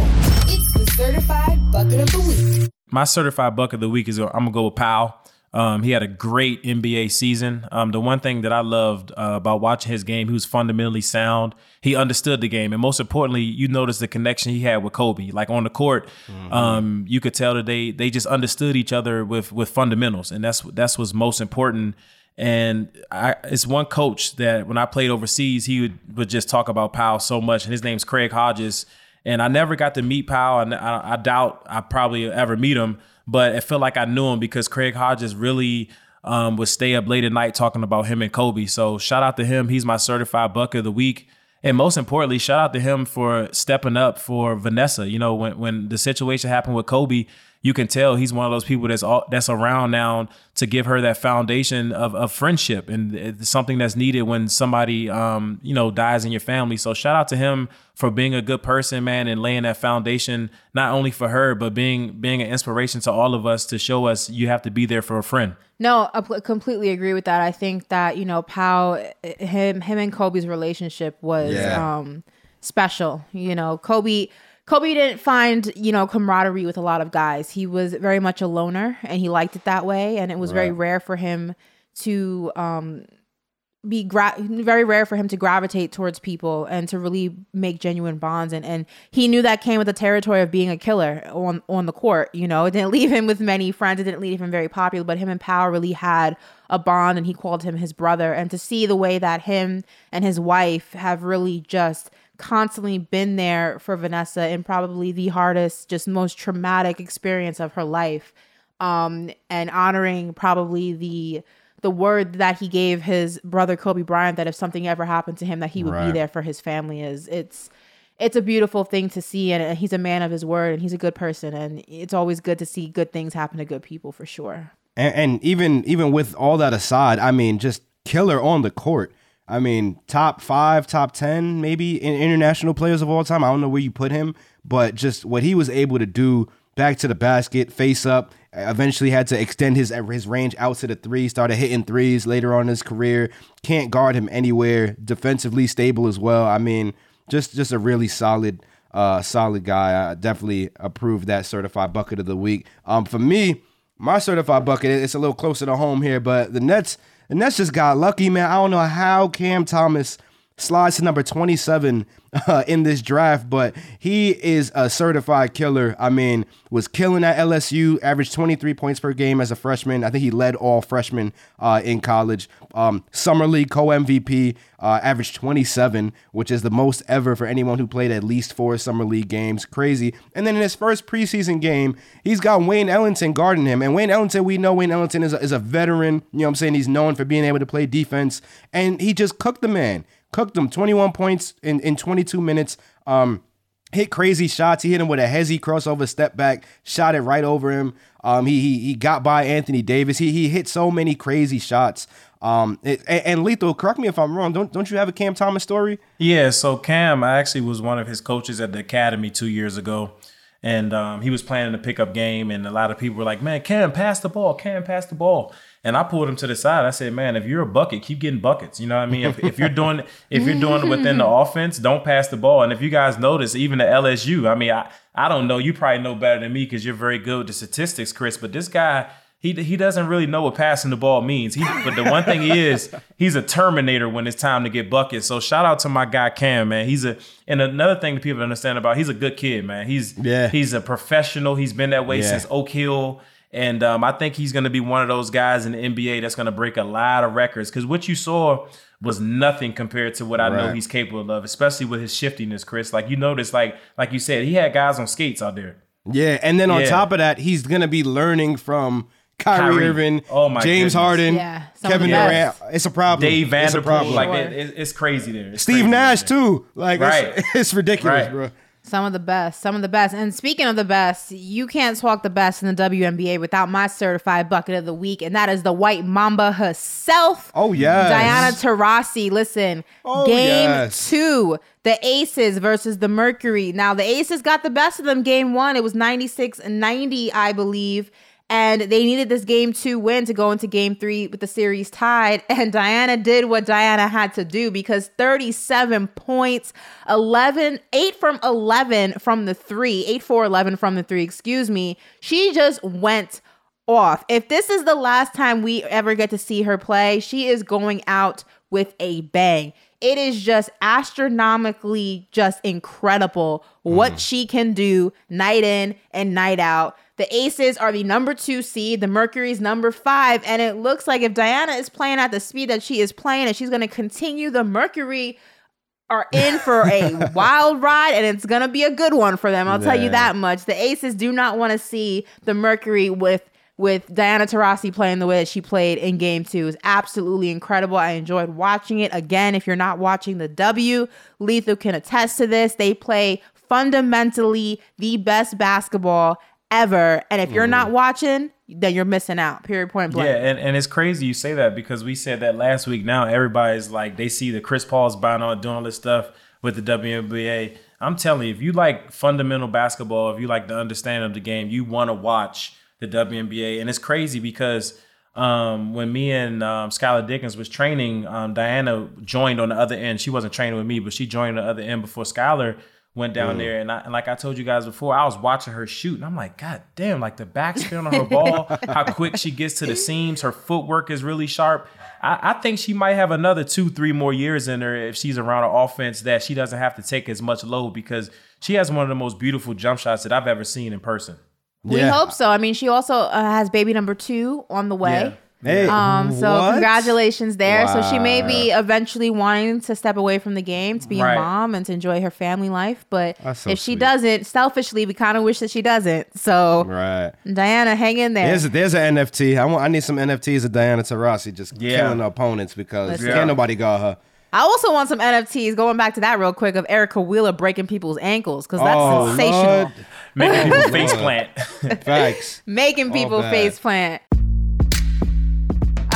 It's the certified bucket of the week. My certified buck of the week is I'm gonna go with Pau. Um, he had a great NBA season. Um, the one thing that I loved uh, about watching his game, he was fundamentally sound. He understood the game, and most importantly, you noticed the connection he had with Kobe. Like on the court, um, you could tell that they they just understood each other with with fundamentals, and that's that's what's most important. And I, it's one coach that when I played overseas, he would, would just talk about Pau so much, and his name's Craig Hodges. And I never got to meet Pau, and I, I doubt I probably ever meet him. But it felt like I knew him because Craig Hodges really um, would stay up late at night talking about him and Kobe. So shout out to him. He's my certified buck of the week. And most importantly, shout out to him for stepping up for Vanessa. You know, when when the situation happened with Kobe, you can tell he's one of those people that's all, that's around now to give her that foundation of, of friendship and it's something that's needed when somebody um, you know dies in your family. So shout out to him for being a good person, man, and laying that foundation not only for her but being being an inspiration to all of us to show us you have to be there for a friend. No, I pl- completely agree with that. I think that you know, Pau, him, him and Kobe's relationship was Yeah. um, special. You know, Kobe, Kobe didn't find you know camaraderie with a lot of guys. He was very much a loner, and he liked it that way. And it was very rare for him to um, be gra- very rare for him to gravitate towards people and to really make genuine bonds and and he knew that came with the territory of being a killer on on the court you know it didn't leave him with many friends it didn't leave him very popular but him and Pau really had a bond and he called him his brother and to see the way that him and his wife have really just constantly been there for Vanessa in probably the hardest just most traumatic experience of her life um and honoring probably the the word that he gave his brother Kobe Bryant that if something ever happened to him that he would be there for his family is it's it's a beautiful thing to see and he's a man of his word and he's a good person and it's always good to see good things happen to good people for sure. And, and even even with all that aside, I mean, just killer on the court. I mean, top five, top ten, maybe in international players of all time. I don't know where you put him, but just what he was able to do back to the basket, face up. Eventually had to extend his his range out to the three. Started hitting threes later on in his career. Can't guard him anywhere. Defensively stable as well. I mean, just just a really solid uh solid guy. I definitely approve that certified bucket of the week. Um, for me, my certified bucket, it's a little closer to home here, but the Nets, the Nets just got lucky, man. I don't know how Cam Thomas slides to number 27 uh, in this draft, but he is a certified killer. I mean, was killing at LSU, averaged 23 points per game as a freshman. I think he led all freshmen uh, in college. Um, Summer League co MVP, uh, averaged 27, which is the most ever for anyone who played at least four Summer League games. Crazy. And then in his first preseason game, he's got Wayne Ellington guarding him. And Wayne Ellington, we know Wayne Ellington is a, is a veteran. You know what I'm saying? He's known for being able to play defense. And he just cooked the man cooked him 21 points in, in 22 minutes. Um, hit crazy shots. He hit him with a hesi crossover step back, shot it right over him. Um, he, he he got by Anthony Davis. He he hit so many crazy shots. Um, it, and, and Lethal, correct me if I'm wrong. Don't don't you have a Cam Thomas story? Yeah, so Cam, I actually was one of his coaches at the academy two years ago, and um, he was planning a pickup game, and a lot of people were like, "Man, Cam, pass the ball, Cam, pass the ball." And I pulled him to the side. I said, "Man, if you're a bucket, keep getting buckets. You know what I mean? If, if you're doing if you're doing within the mm. offense, don't pass the ball. And if you guys notice, even at LSU, I mean, I I don't know. You probably know better than me because you're very good with the statistics, Chris. But this guy." He, he doesn't really know what passing the ball means. He, but the one thing he is, he's a terminator when it's time to get buckets. So shout out to my guy Cam, man. He's a and another thing that people understand about he's a good kid, man. He's Yeah. he's a professional. He's been that way Yeah. since Oak Hill. And um, I think he's going to be one of those guys in the NBA that's going to break a lot of records. Because what you saw was nothing compared to what I know he's capable of, especially with his shiftiness, Chris. Like you notice, like like you said, he had guys on skates out there. Yeah, and then on Yeah. top of that, he's gonna be learning from Kyrie, Kyrie. Irving, Oh, my James goodness. Harden, Yeah, Kevin Durant. It's a problem. Dave It's a Vanterpool, problem. like it, it- it's crazy there. It's Steve crazy Nash there. too. Like it's, it's ridiculous, Right. bro. Some of the best, some of the best. And speaking of the best, you can't talk the best in the WNBA without my certified bucket of the week, and that is the White Mamba herself. Oh yes, Diana Taurasi, listen, Oh, game yes. two, the Aces versus the Mercury. Now, the Aces got the best of them game one. It was 96 and 90, I believe. And they needed this game two win to go into game three with the series tied. And Diana did what Diana had to do because 37 points, 11, 8 from 11 from the three, 8 for 11 from the three, excuse me. She just went off. If this is the last time we ever get to see her play, she is going out with a bang. It is just astronomically just incredible what mm. she can do night in and night out. The Aces are the number two seed, the Mercury's number five, and it looks like if Diana is playing at the speed that she is playing and she's going to continue, the Mercury are in for a wild ride and it's going to be a good one for them. I'll tell you that much. The Aces do not want to see the Mercury with with Diana Taurasi playing the way that she played in game 2 is absolutely incredible. I enjoyed watching it. Again, if you're not watching the W, Lethal can attest to this. They play fundamentally the best basketball ever. And if you're not watching, then you're missing out. Period point blank. Yeah, and, and it's crazy you say that because we said that last week. Now everybody's like they see the Chris Paul's buying on doing all this stuff with the WNBA. I'm telling you, if you like fundamental basketball, if you like the understanding of the game, you want to watch the WNBA. And it's crazy because um, when me and um, Skylar Diggins was training, um, Diana joined on the other end. She wasn't training with me, but she joined the other end before Skylar went down there. And, I, and like I told you guys before, I was watching her shoot, and I'm like, God damn! Like the backspin on her ball, how quick she gets to the seams. Her footwork is really sharp. I, I think she might have another two, three more years in her if she's around an offense that she doesn't have to take as much load because she has one of the most beautiful jump shots that I've ever seen in person. We Yeah. hope so. I mean, she also uh, has baby number two on the way. Hey, Um, so what? congratulations there. So she may be eventually wanting to step away from the game to be Right. a mom and to enjoy her family life. But so if she sweet. doesn't, selfishly, we kind of wish that she doesn't. So Right. Diana, hang in there. There's a, there's an NFT. I want I need some NFTs of Diana Taurasi just Yeah. killing opponents because Listen. can't nobody guard her. I also want some NFTs. Going back to that real quick of Erica Wheeler breaking people's ankles because that's Oh, sensational. Lord. Making people face plant. Facts. making people bad. face plant.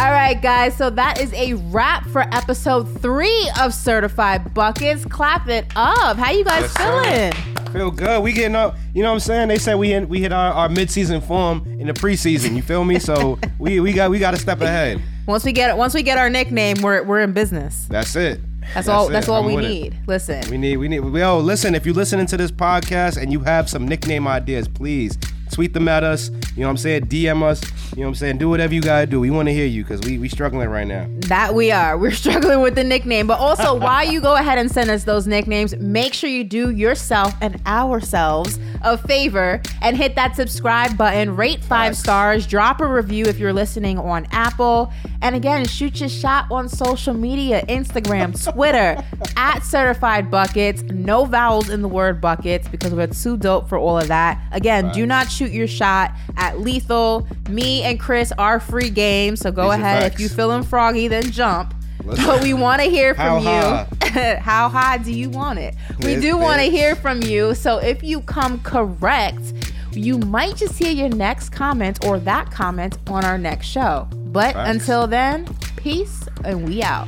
All right, guys. So that is a wrap for episode three of Certified Buckets. Clap it up. How you guys Yes, sir. feeling? Feel good. We getting up. You know what I'm saying? They said we hit, we hit our, our mid-season form in the preseason. You feel me? So we we got we got to step ahead. Once we get once we get our nickname, we're we're in business. That's it. That's, all. it. That's all I'm we with it. need. Listen. We need we need. Yo, listen. If you're listening to this podcast and you have some nickname ideas, please tweet them at us. You know what I'm saying? DM us. You know what I'm saying? Do whatever you gotta do. We want to hear you because we we struggling right now. That we are. We're struggling with the nickname. But also, while you go ahead and send us those nicknames, make sure you do yourself and ourselves a favor and hit that subscribe button, rate five stars, drop a review if you're listening on Apple. And again, shoot your shot on social media Instagram, Twitter, at certified buckets. No vowels in the word buckets because we're too dope for all of that. Again, do not shoot your shot at lethal. Me and Chris are free game. So go These ahead. If you feeling froggy, then jump. Listen. But we want to hear from How you. How high do you want it? We do want to hear from you. So if you come correct, you might just hear your next comment or that comment on our next show. But Facts. until then, peace and we out.